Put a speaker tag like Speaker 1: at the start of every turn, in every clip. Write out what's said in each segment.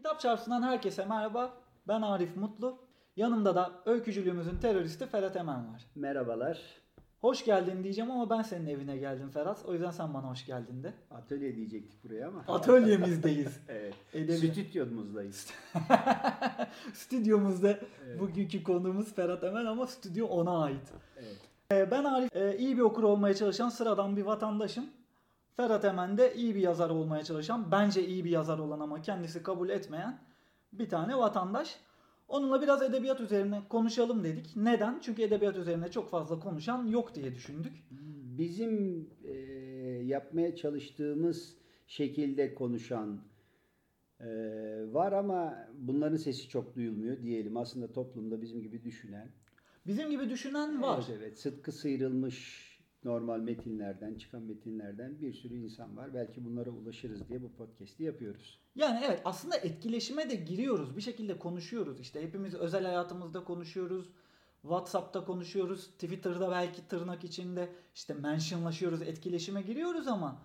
Speaker 1: Kitap Çarpsı'ndan herkese merhaba. Ben Arif Mutlu. Yanımda da öykücülüğümüzün teröristi Ferhat Emen var.
Speaker 2: Merhabalar.
Speaker 1: Hoş geldin diyeceğim ama ben senin evine geldim Ferhat. O yüzden sen bana hoş geldin de.
Speaker 2: Atölye diyecektik buraya ama.
Speaker 1: Atölyemizdeyiz.
Speaker 2: evet.
Speaker 1: Edebi-
Speaker 2: Stüdyomuzdayız.
Speaker 1: Stüdyomuzda
Speaker 2: Evet.
Speaker 1: bugünkü konuğumuz Ferhat Emen ama stüdyo ona ait.
Speaker 2: Evet.
Speaker 1: Ee, Ben Arif e, iyi bir okur olmaya çalışan sıradan bir vatandaşım. Ferhat Emen de iyi bir yazar olmaya çalışan, bence iyi bir yazar olan ama kendisi kabul etmeyen bir tane vatandaş. Onunla biraz edebiyat üzerine konuşalım dedik. Neden? Çünkü edebiyat üzerine çok fazla konuşan yok diye düşündük.
Speaker 2: Bizim e, yapmaya çalıştığımız şekilde konuşan e, var ama bunların sesi çok duyulmuyor diyelim. Aslında toplumda bizim gibi düşünen.
Speaker 1: Bizim gibi düşünen var.
Speaker 2: Evet, evet. Sıtkı sıyrılmış normal metinlerden, çıkan metinlerden bir sürü insan var. Belki bunlara ulaşırız diye bu podcast'i yapıyoruz.
Speaker 1: Yani evet aslında etkileşime de giriyoruz. Bir şekilde konuşuyoruz. İşte hepimiz özel hayatımızda konuşuyoruz. WhatsApp'ta konuşuyoruz. Twitter'da belki tırnak içinde işte mentionlaşıyoruz. Etkileşime giriyoruz ama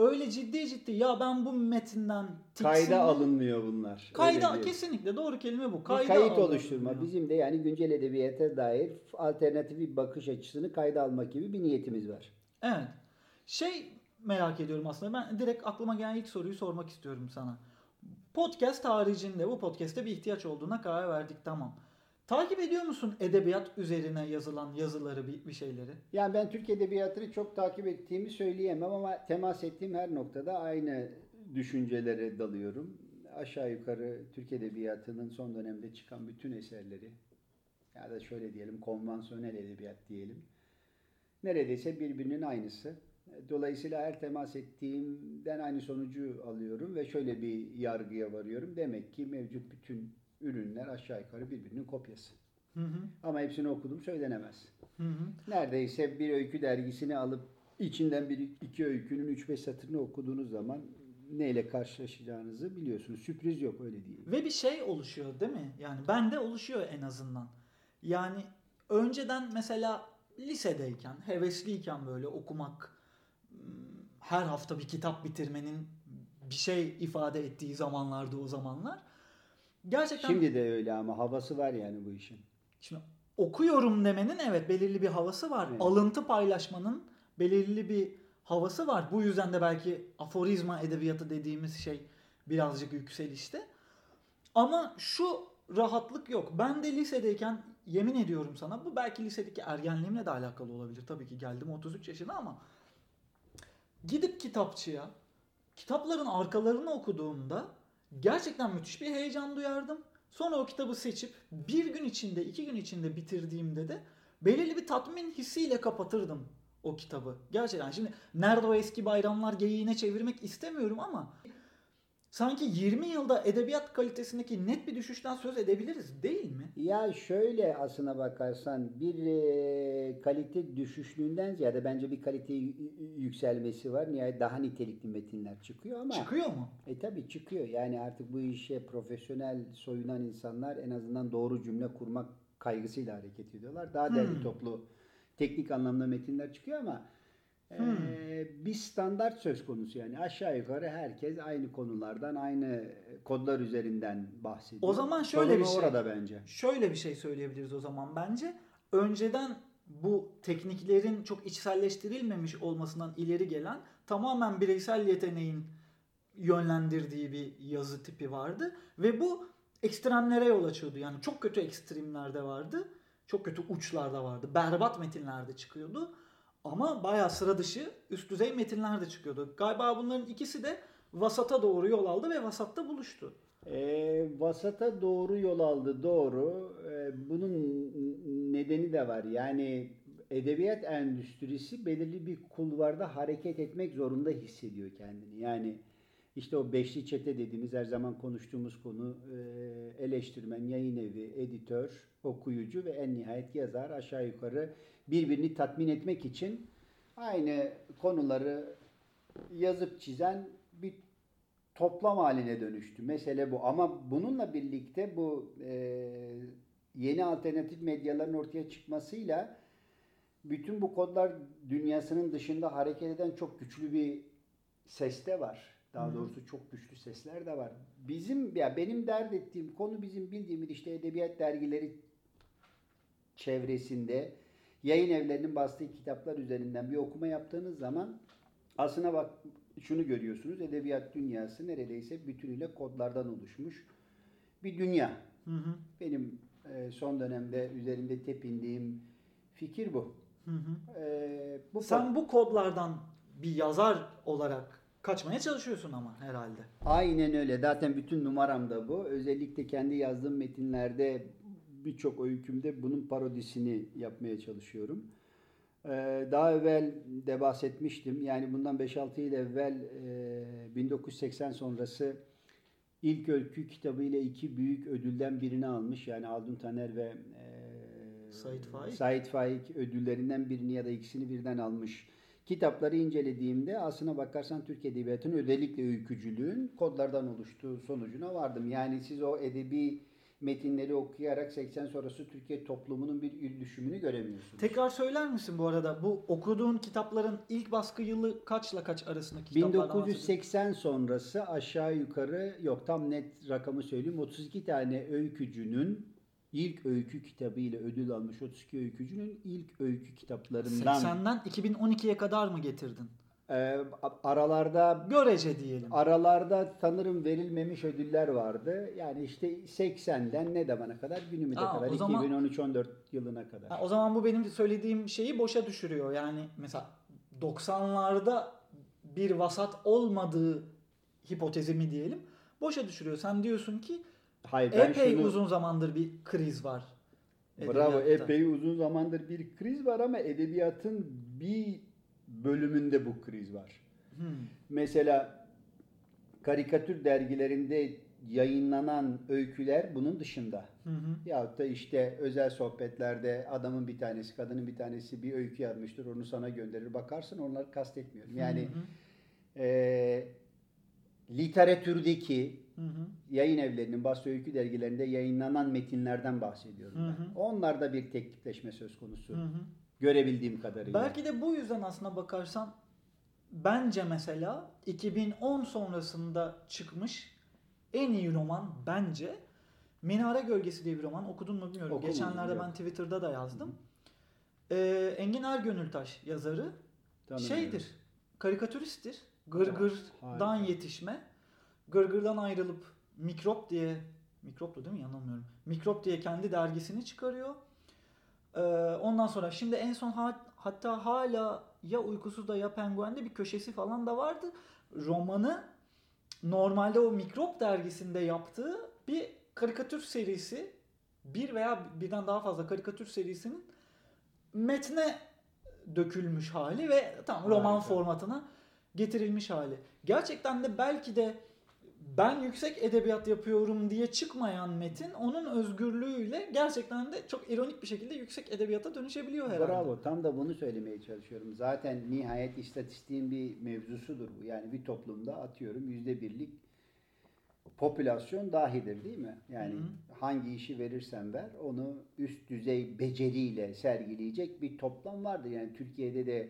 Speaker 1: öyle ciddi ciddi ya ben bu metinden tiksindim.
Speaker 2: Kayda alınmıyor bunlar.
Speaker 1: Kayda kesinlikle doğru kelime bu.
Speaker 2: Bir
Speaker 1: Kayda
Speaker 2: kayıt
Speaker 1: alınmıyor.
Speaker 2: oluşturma. Bizim de yani güncel edebiyata dair alternatif bir bakış açısını kayda almak gibi bir niyetimiz var.
Speaker 1: Evet. Şey merak ediyorum aslında. Ben direkt aklıma gelen ilk soruyu sormak istiyorum sana. Podcast haricinde bu podcast'te bir ihtiyaç olduğuna karar verdik tamam. Takip ediyor musun edebiyat üzerine yazılan yazıları bir, şeyleri?
Speaker 2: Yani ben Türk edebiyatını çok takip ettiğimi söyleyemem ama temas ettiğim her noktada aynı düşüncelere dalıyorum. Aşağı yukarı Türk edebiyatının son dönemde çıkan bütün eserleri ya da şöyle diyelim konvansiyonel edebiyat diyelim. Neredeyse birbirinin aynısı. Dolayısıyla her temas ettiğimden aynı sonucu alıyorum ve şöyle bir yargıya varıyorum. Demek ki mevcut bütün ürünler aşağı yukarı birbirinin kopyası.
Speaker 1: Hı hı.
Speaker 2: Ama hepsini okudum söylenemez.
Speaker 1: Hı hı.
Speaker 2: Neredeyse bir öykü dergisini alıp içinden bir iki öykünün 3-5 satırını okuduğunuz zaman neyle karşılaşacağınızı biliyorsunuz. Sürpriz yok öyle değil.
Speaker 1: Ve bir şey oluşuyor değil mi? Yani bende oluşuyor en azından. Yani önceden mesela lisedeyken, hevesliyken böyle okumak, her hafta bir kitap bitirmenin bir şey ifade ettiği zamanlardı o zamanlar. Gerçekten
Speaker 2: Şimdi de öyle ama havası var yani bu işin.
Speaker 1: Şimdi okuyorum demenin evet belirli bir havası var.
Speaker 2: Evet.
Speaker 1: Alıntı paylaşmanın belirli bir havası var. Bu yüzden de belki aforizma edebiyatı dediğimiz şey birazcık yükselişte. Ama şu rahatlık yok. Ben de lisedeyken yemin ediyorum sana bu belki lisedeki ergenliğimle de alakalı olabilir. Tabii ki geldim 33 yaşına ama gidip kitapçıya kitapların arkalarını okuduğumda gerçekten müthiş bir heyecan duyardım. Sonra o kitabı seçip bir gün içinde, iki gün içinde bitirdiğimde de belirli bir tatmin hissiyle kapatırdım o kitabı. Gerçekten şimdi nerede o eski bayramlar geyiğine çevirmek istemiyorum ama sanki 20 yılda edebiyat kalitesindeki net bir düşüşten söz edebiliriz değil mi?
Speaker 2: Ya şöyle aslına bakarsan bir e, kalite düşüşlüğünden ziyade bence bir kalite yükselmesi var. Nihayet daha nitelikli metinler çıkıyor ama
Speaker 1: Çıkıyor mu?
Speaker 2: E tabii çıkıyor. Yani artık bu işe profesyonel soyunan insanlar en azından doğru cümle kurmak kaygısıyla hareket ediyorlar. Daha derli
Speaker 1: Hmm.
Speaker 2: toplu teknik anlamda metinler çıkıyor ama
Speaker 1: Hmm.
Speaker 2: bir standart söz konusu yani aşağı yukarı herkes aynı konulardan aynı kodlar üzerinden bahsediyor.
Speaker 1: O zaman şöyle
Speaker 2: Sorun
Speaker 1: bir şey.
Speaker 2: orada bence.
Speaker 1: Şöyle bir şey söyleyebiliriz o zaman bence. Önceden bu tekniklerin çok içselleştirilmemiş olmasından ileri gelen tamamen bireysel yeteneğin yönlendirdiği bir yazı tipi vardı ve bu ekstremlere yol açıyordu. Yani çok kötü ekstremlerde vardı. Çok kötü uçlarda vardı. Berbat metinlerde çıkıyordu. Ama bayağı sıra dışı üst düzey metinler de çıkıyordu. Galiba bunların ikisi de vasata doğru yol aldı ve vasatta buluştu.
Speaker 2: E, vasata doğru yol aldı doğru. E, bunun nedeni de var. Yani edebiyat endüstrisi belirli bir kulvarda hareket etmek zorunda hissediyor kendini. Yani işte o beşli çete dediğimiz her zaman konuştuğumuz konu e, eleştirmen, yayın evi, editör, okuyucu ve en nihayet yazar aşağı yukarı birbirini tatmin etmek için aynı konuları yazıp çizen bir toplam haline dönüştü. Mesele bu. Ama bununla birlikte bu e, yeni alternatif medyaların ortaya çıkmasıyla bütün bu kodlar dünyasının dışında hareket eden çok güçlü bir ses de var. Daha
Speaker 1: Hı hı.
Speaker 2: doğrusu çok güçlü sesler de var. Bizim ya benim dert ettiğim konu bizim bildiğimiz işte edebiyat dergileri çevresinde yayın evlerinin bastığı kitaplar üzerinden bir okuma yaptığınız zaman aslına bak şunu görüyorsunuz. Edebiyat dünyası neredeyse bütünüyle kodlardan oluşmuş bir dünya.
Speaker 1: Hı hı.
Speaker 2: Benim e, son dönemde üzerinde tepindiğim fikir bu.
Speaker 1: Hı hı.
Speaker 2: E, bu
Speaker 1: Sen bu kodlardan bir yazar olarak kaçmaya çalışıyorsun ama herhalde.
Speaker 2: Aynen öyle. Zaten bütün numaram da bu. Özellikle kendi yazdığım metinlerde birçok öykümde bunun parodisini yapmaya çalışıyorum. Ee, Daha evvel de bahsetmiştim. Yani bundan 5-6 yıl evvel e, 1980 sonrası ilk öykü kitabı ile iki büyük ödülden birini almış. Yani Aldun Taner ve e,
Speaker 1: Sait Faik.
Speaker 2: Sait Faik ödüllerinden birini ya da ikisini birden almış. Kitapları incelediğimde aslına bakarsan Türk Edebiyatı'nın özellikle öykücülüğün kodlardan oluştuğu sonucuna vardım. Yani siz o edebi metinleri okuyarak 80 sonrası Türkiye toplumunun bir düşümünü göremiyorsunuz.
Speaker 1: Tekrar söyler misin bu arada bu okuduğun kitapların ilk baskı yılı kaçla kaç arasındaki kitaplardan bahsediyorsun?
Speaker 2: 1980 sonrası aşağı yukarı yok tam net rakamı söyleyeyim 32 tane öykücünün ilk öykü kitabı ile ödül almış 32 öykücünün ilk öykü kitaplarından
Speaker 1: 80'den 2012'ye kadar mı getirdin?
Speaker 2: e, aralarda
Speaker 1: Görece diyelim.
Speaker 2: aralarda sanırım verilmemiş ödüller vardı. Yani işte 80'den ne zamana kadar günümüze
Speaker 1: Aa,
Speaker 2: kadar
Speaker 1: o zaman-
Speaker 2: 2013-14 yılına kadar.
Speaker 1: Ha, o zaman bu benim söylediğim şeyi boşa düşürüyor. Yani mesela 90'larda bir vasat olmadığı hipotezimi diyelim. Boşa düşürüyor. Sen diyorsun ki
Speaker 2: Hayır ben
Speaker 1: epey
Speaker 2: şunu
Speaker 1: uzun zamandır bir kriz var.
Speaker 2: Bravo epey uzun zamandır bir kriz var ama edebiyatın bir bölümünde bu kriz var.
Speaker 1: Hmm.
Speaker 2: Mesela karikatür dergilerinde yayınlanan öyküler bunun dışında.
Speaker 1: Hı hı.
Speaker 2: Yahut da işte özel sohbetlerde adamın bir tanesi, kadının bir tanesi bir öykü yazmıştır. Onu sana gönderir. Bakarsın onları kastetmiyorum. Yani
Speaker 1: Hı hı.
Speaker 2: e, literatürdeki
Speaker 1: Hı hı.
Speaker 2: yayın evlerinin bastığı öykü dergilerinde yayınlanan metinlerden bahsediyorum
Speaker 1: Hı
Speaker 2: ben.
Speaker 1: hı.
Speaker 2: Onlarda bir teklifleşme söz konusu.
Speaker 1: Hı hı.
Speaker 2: Görebildiğim kadarıyla.
Speaker 1: Belki de bu yüzden aslına bakarsan bence mesela 2010 sonrasında çıkmış en iyi roman bence Minare Gölgesi diye bir roman. Okudun mu bilmiyorum.
Speaker 2: Okumadım,
Speaker 1: Geçenlerde
Speaker 2: yok.
Speaker 1: ben Twitter'da da yazdım. Ee, Engin Ergönültaş yazarı
Speaker 2: Tanımıyorum.
Speaker 1: şeydir. Karikatüristtir. Gırgır'dan yetişme. Gırgır'dan ayrılıp Mikrop diye Mikroptu değil mi? Yanılmıyorum. Mikrop diye kendi dergisini çıkarıyor. Ee, ondan sonra şimdi en son ha- hatta hala ya Uykusuz'da ya Penguen'de bir köşesi falan da vardı. Romanı normalde o Mikrop dergisinde yaptığı bir karikatür serisi bir veya birden daha fazla karikatür serisinin metne dökülmüş hali ve tam roman
Speaker 2: Harika.
Speaker 1: formatına getirilmiş hali. Gerçekten de belki de ben yüksek edebiyat yapıyorum diye çıkmayan metin onun özgürlüğüyle gerçekten de çok ironik bir şekilde yüksek edebiyata dönüşebiliyor herhalde.
Speaker 2: Bravo. Tam da bunu söylemeye çalışıyorum. Zaten nihayet istatistiğin bir mevzusudur bu. Yani bir toplumda atıyorum yüzde birlik popülasyon dahidir değil mi? Yani
Speaker 1: Hı hı.
Speaker 2: hangi işi verirsen ver onu üst düzey beceriyle sergileyecek bir toplam vardır. Yani Türkiye'de de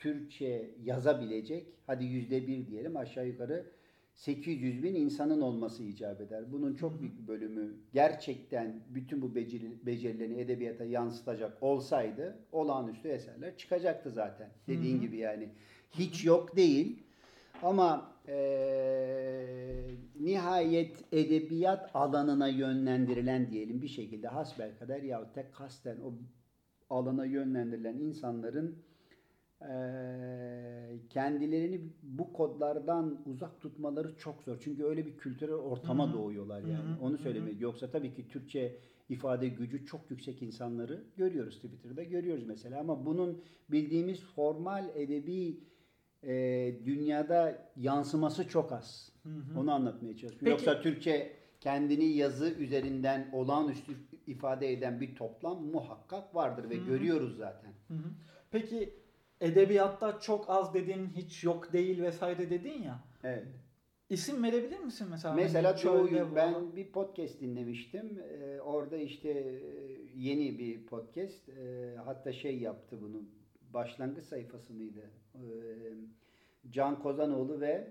Speaker 2: Türkçe yazabilecek hadi yüzde bir diyelim aşağı yukarı 800 bin insanın olması icap eder. Bunun çok büyük bir bölümü gerçekten bütün bu beceri, becerilerini edebiyata yansıtacak olsaydı olağanüstü eserler çıkacaktı zaten. Dediğin gibi yani. Hiç yok değil. Ama eee, nihayet edebiyat alanına yönlendirilen diyelim bir şekilde hasbelkader yahut da kasten o alana yönlendirilen insanların kendilerini bu kodlardan uzak tutmaları çok zor. Çünkü öyle bir kültürel ortama
Speaker 1: Hı hı.
Speaker 2: doğuyorlar yani.
Speaker 1: hı, hı
Speaker 2: Onu söylemek. Yoksa tabii ki Türkçe ifade gücü çok yüksek insanları görüyoruz Twitter'da görüyoruz mesela ama bunun bildiğimiz formal edebi e, dünyada yansıması çok az.
Speaker 1: Hı hı.
Speaker 2: Onu anlatmaya çalışıyorum.
Speaker 1: Peki-
Speaker 2: Yoksa Türkçe kendini yazı üzerinden olağanüstü ifade eden bir toplam muhakkak vardır ve
Speaker 1: Hı hı.
Speaker 2: görüyoruz zaten.
Speaker 1: Hı hı. Peki edebiyatta çok az dedin, hiç yok değil vesaire dedin ya.
Speaker 2: Evet.
Speaker 1: İsim verebilir misin mesela?
Speaker 2: Mesela
Speaker 1: Hani
Speaker 2: çoğu
Speaker 1: bu-
Speaker 2: ben bir podcast dinlemiştim. Ee, orada işte e, yeni bir podcast. Ee, hatta şey yaptı bunu. Başlangıç sayfası mıydı? Ee, Can Kozanoğlu ve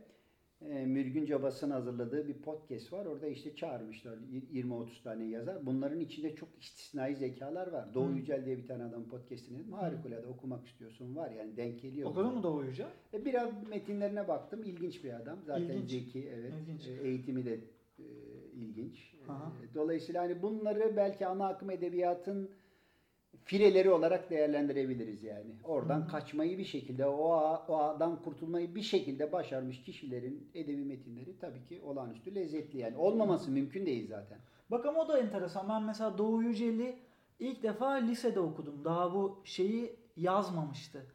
Speaker 2: e, Mürgün Cabas'ın hazırladığı bir podcast var. Orada işte çağırmışlar y- 20-30 tane yazar. Bunların içinde çok istisnai zekalar var. Doğu
Speaker 1: Hı.
Speaker 2: Yücel diye bir tane adam podcastini dinledim. Harikulade okumak istiyorsun var yani denk geliyor.
Speaker 1: Okudun mu Doğu Yücel?
Speaker 2: E, Biraz metinlerine baktım. İlginç bir adam. Zaten
Speaker 1: İlginç.
Speaker 2: zeki. Evet.
Speaker 1: İlginç.
Speaker 2: E, Eğitimi de e, ilginç.
Speaker 1: Aha.
Speaker 2: E, Dolayısıyla hani bunları belki ana akım edebiyatın fileleri olarak değerlendirebiliriz yani. Oradan
Speaker 1: Hı.
Speaker 2: kaçmayı bir şekilde, o, ağa- o ağdan kurtulmayı bir şekilde başarmış kişilerin edebi metinleri tabii ki olağanüstü lezzetli yani. Olmaması mümkün değil zaten.
Speaker 1: Bak ama o da enteresan. Ben mesela Doğu Yücel'i ilk defa lisede okudum. Daha bu şeyi yazmamıştı.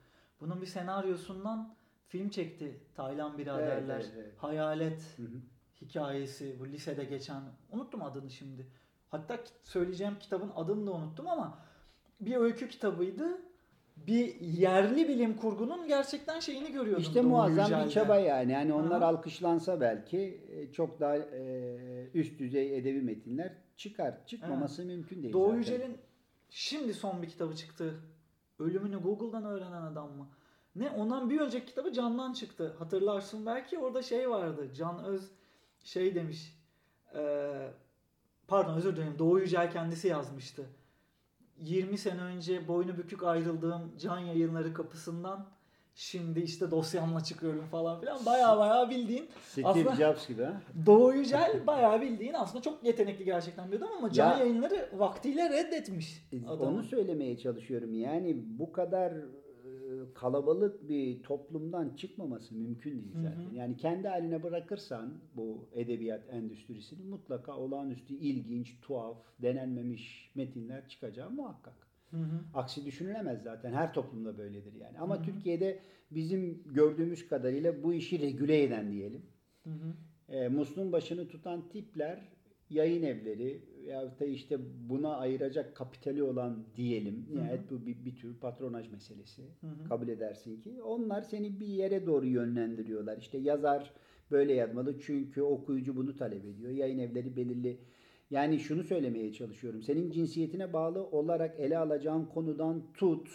Speaker 1: Bunun bir senaryosundan film çekti Taylan biraderler.
Speaker 2: Evet, evet, evet.
Speaker 1: Hayalet
Speaker 2: Hı hı.
Speaker 1: hikayesi bu lisede geçen. Unuttum adını şimdi. Hatta söyleyeceğim kitabın adını da unuttum ama bir öykü kitabıydı. Bir yerli bilim kurgunun gerçekten şeyini görüyordum.
Speaker 2: İşte muazzam
Speaker 1: Yücel'de.
Speaker 2: bir çaba yani. Yani onlar
Speaker 1: Aha.
Speaker 2: alkışlansa belki e, çok daha e, üst düzey edebi metinler çıkar. Çıkmaması mümkün değil.
Speaker 1: Doğu
Speaker 2: zaten.
Speaker 1: Yücel'in şimdi son bir kitabı çıktı. Ölümünü Google'dan öğrenen adam mı? Ne? Ondan bir önceki kitabı Can'dan çıktı. Hatırlarsın belki orada şey vardı. Can Öz şey demiş. eee, pardon özür dilerim. Doğu Yücel kendisi yazmıştı. 20 sene önce boynu bükük ayrıldığım Can Yayınları kapısından şimdi işte dosyamla çıkıyorum falan filan. Baya baya bildiğin
Speaker 2: Steve Jobs gibi ha.
Speaker 1: Doğu Yücel bayağı bildiğin aslında çok yetenekli gerçekten bir adam ama Can
Speaker 2: Ya-
Speaker 1: Yayınları vaktiyle reddetmiş
Speaker 2: E,
Speaker 1: adamı.
Speaker 2: Onu söylemeye çalışıyorum. Yani bu kadar kalabalık bir toplumdan çıkmaması mümkün değil
Speaker 1: Hı hı.
Speaker 2: zaten. Yani kendi haline bırakırsan bu edebiyat endüstrisini mutlaka olağanüstü ilginç, tuhaf, denenmemiş metinler çıkacağı muhakkak.
Speaker 1: Hı hı.
Speaker 2: Aksi düşünülemez zaten. Her toplumda böyledir yani. Ama
Speaker 1: Hı hı.
Speaker 2: Türkiye'de bizim gördüğümüz kadarıyla bu işi regüle eden diyelim.
Speaker 1: Hı hı.
Speaker 2: E, musluğun başını tutan tipler yayın evleri ya da işte buna ayıracak kapitali olan diyelim.
Speaker 1: Hı hı.
Speaker 2: Nihayet bu bir, bir tür patronaj meselesi.
Speaker 1: Hı hı.
Speaker 2: Kabul edersin ki. Onlar seni bir yere doğru yönlendiriyorlar. İşte yazar böyle yazmalı çünkü okuyucu bunu talep ediyor. Yayın evleri belirli yani şunu söylemeye çalışıyorum. Senin cinsiyetine bağlı olarak ele alacağın konudan tut,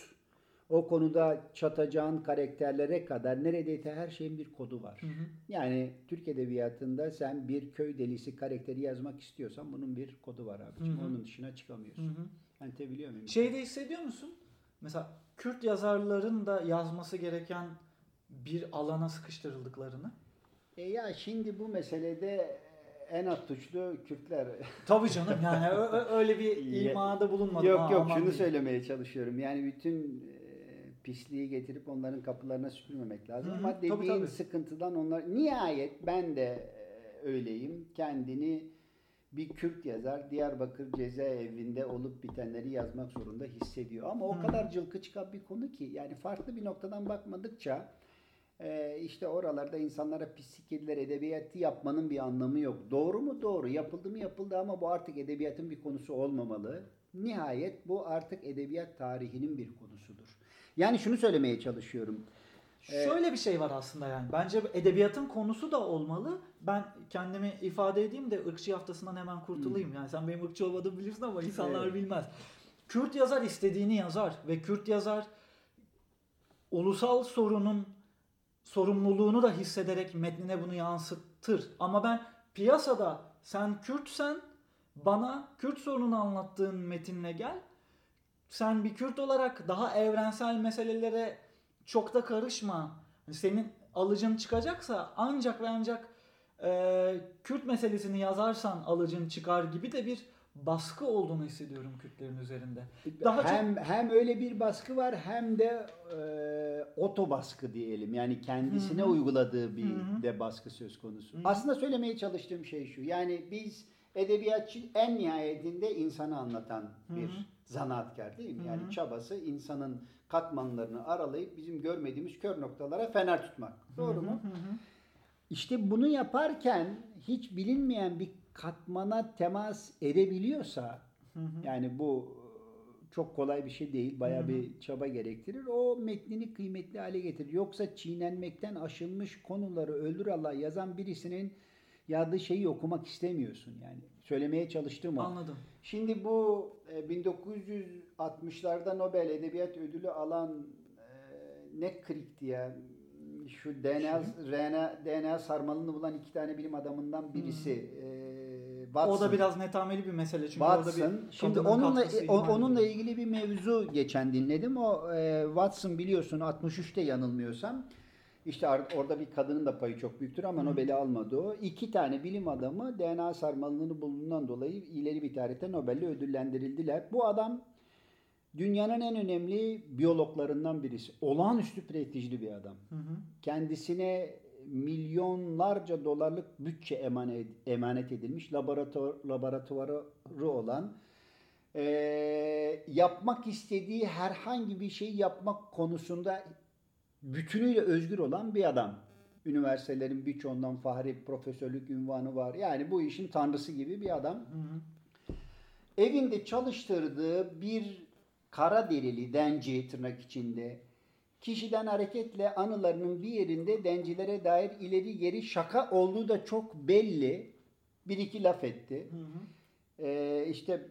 Speaker 2: o konuda çatacağın karakterlere kadar neredeyse her şeyin bir kodu var.
Speaker 1: Hı hı.
Speaker 2: Yani Türk Edebiyatı'nda sen bir köy delisi karakteri yazmak istiyorsan bunun bir kodu var abiciğim.
Speaker 1: Hı hı.
Speaker 2: Onun dışına
Speaker 1: Hı
Speaker 2: çıkamıyorsun.
Speaker 1: hı.
Speaker 2: Anlatabiliyor muyum?
Speaker 1: Şeyde hissediyor musun? Mesela Kürt yazarların da yazması gereken bir alana sıkıştırıldıklarını.
Speaker 2: E ya şimdi bu meselede en at tuşlu Kürtler.
Speaker 1: Tabii canım yani öyle bir imada bulunmadım.
Speaker 2: yok yok şunu
Speaker 1: diyeyim.
Speaker 2: söylemeye çalışıyorum. Yani bütün e, pisliği getirip onların kapılarına süpürmemek lazım.
Speaker 1: Hı hı,
Speaker 2: Ama
Speaker 1: tabii,
Speaker 2: dediğin
Speaker 1: tabii.
Speaker 2: sıkıntıdan onlar nihayet ben de e, öyleyim. Kendini bir Kürt yazar Diyarbakır cezaevinde olup bitenleri yazmak zorunda hissediyor. Ama o
Speaker 1: Hı.
Speaker 2: kadar cılkı çıkan bir konu ki yani farklı bir noktadan bakmadıkça e, işte oralarda insanlara pislik yediler edebiyatı yapmanın bir anlamı yok. Doğru mu? Doğru. Yapıldı mı? Yapıldı ama bu artık edebiyatın bir konusu olmamalı. Nihayet bu artık edebiyat tarihinin bir konusudur. Yani şunu söylemeye çalışıyorum. Ee,
Speaker 1: Şöyle bir şey var aslında yani. Bence edebiyatın konusu da olmalı. Ben kendimi ifade edeyim de ırkçı haftasından hemen kurtulayım. Yani sen benim ırkçı olmadığımı bilirsin ama insanlar
Speaker 2: Evet.
Speaker 1: bilmez. Kürt yazar istediğini yazar ve Kürt yazar ulusal sorunun sorumluluğunu da hissederek metnine bunu yansıtır. Ama ben piyasada sen Kürtsen bana Kürt sorununu anlattığın metinle gel. Sen bir Kürt olarak daha evrensel meselelere çok da karışma. Senin alıcın çıkacaksa ancak ve ancak e, Kürt meselesini yazarsan alıcın çıkar gibi de bir baskı olduğunu hissediyorum Kürtlerin üzerinde. Daha çok-
Speaker 2: hem hem öyle bir baskı var hem de e, oto baskı diyelim. Yani kendisine
Speaker 1: Hı hı.
Speaker 2: uyguladığı bir
Speaker 1: Hı hı.
Speaker 2: de baskı söz konusu.
Speaker 1: Hı hı.
Speaker 2: Aslında söylemeye çalıştığım şey şu. Yani biz edebiyatçı en nihayetinde insanı anlatan bir
Speaker 1: hı.
Speaker 2: Zanaatkar değil mi?
Speaker 1: Hı
Speaker 2: Yani
Speaker 1: hı.
Speaker 2: çabası insanın katmanlarını aralayıp bizim görmediğimiz kör noktalara fener tutmak. Doğru
Speaker 1: Hı hı,
Speaker 2: mu?
Speaker 1: hı hı.
Speaker 2: İşte bunu yaparken hiç bilinmeyen bir katmana temas edebiliyorsa
Speaker 1: Hı hı.
Speaker 2: yani bu e, çok kolay bir şey değil. Bayağı
Speaker 1: Hı hı.
Speaker 2: bir çaba gerektirir. O metnini kıymetli hale getirir. Yoksa çiğnenmekten aşılmış konuları öldür Allah yazan birisinin yazdığı şeyi okumak istemiyorsun yani. Söylemeye çalıştığım o.
Speaker 1: Anladım.
Speaker 2: Şimdi bu e, 1960'larda Nobel Edebiyat Ödülü alan e, ne Crick'ti ya şu DNA RNA, DNA sarmalını bulan iki tane bilim adamından birisi e, Watson.
Speaker 1: O da biraz netameli bir mesele çünkü orada
Speaker 2: Watson.
Speaker 1: bir
Speaker 2: Şimdi onunla
Speaker 1: katkısı
Speaker 2: o- onunla ilgili bir mevzu geçen dinledim. O e, Watson biliyorsun 63'te yanılmıyorsam işte orada bir kadının da payı çok büyüktür ama Nobel'i almadı o. İki tane bilim adamı DNA sarmalını bulduğundan dolayı ileri bir tarihte Nobel'le ödüllendirildiler. Bu adam dünyanın en önemli biyologlarından birisi. Olağanüstü prestijli bir adam.
Speaker 1: Hı hı.
Speaker 2: Kendisine milyonlarca dolarlık bütçe emanet, edilmiş laboratuvar, laboratuvarı olan eee, yapmak istediği herhangi bir şeyi yapmak konusunda bütünüyle özgür olan bir adam. Üniversitelerin birçoğundan fahri profesörlük ünvanı var. Yani bu işin tanrısı gibi bir adam
Speaker 1: Hı hı.
Speaker 2: evinde çalıştırdığı bir kara derili denci tırnak içinde kişiden hareketle anılarının bir yerinde dencilere dair ileri geri şaka olduğu da çok belli. Bir iki laf etti.
Speaker 1: Hı hı.
Speaker 2: Ee, işte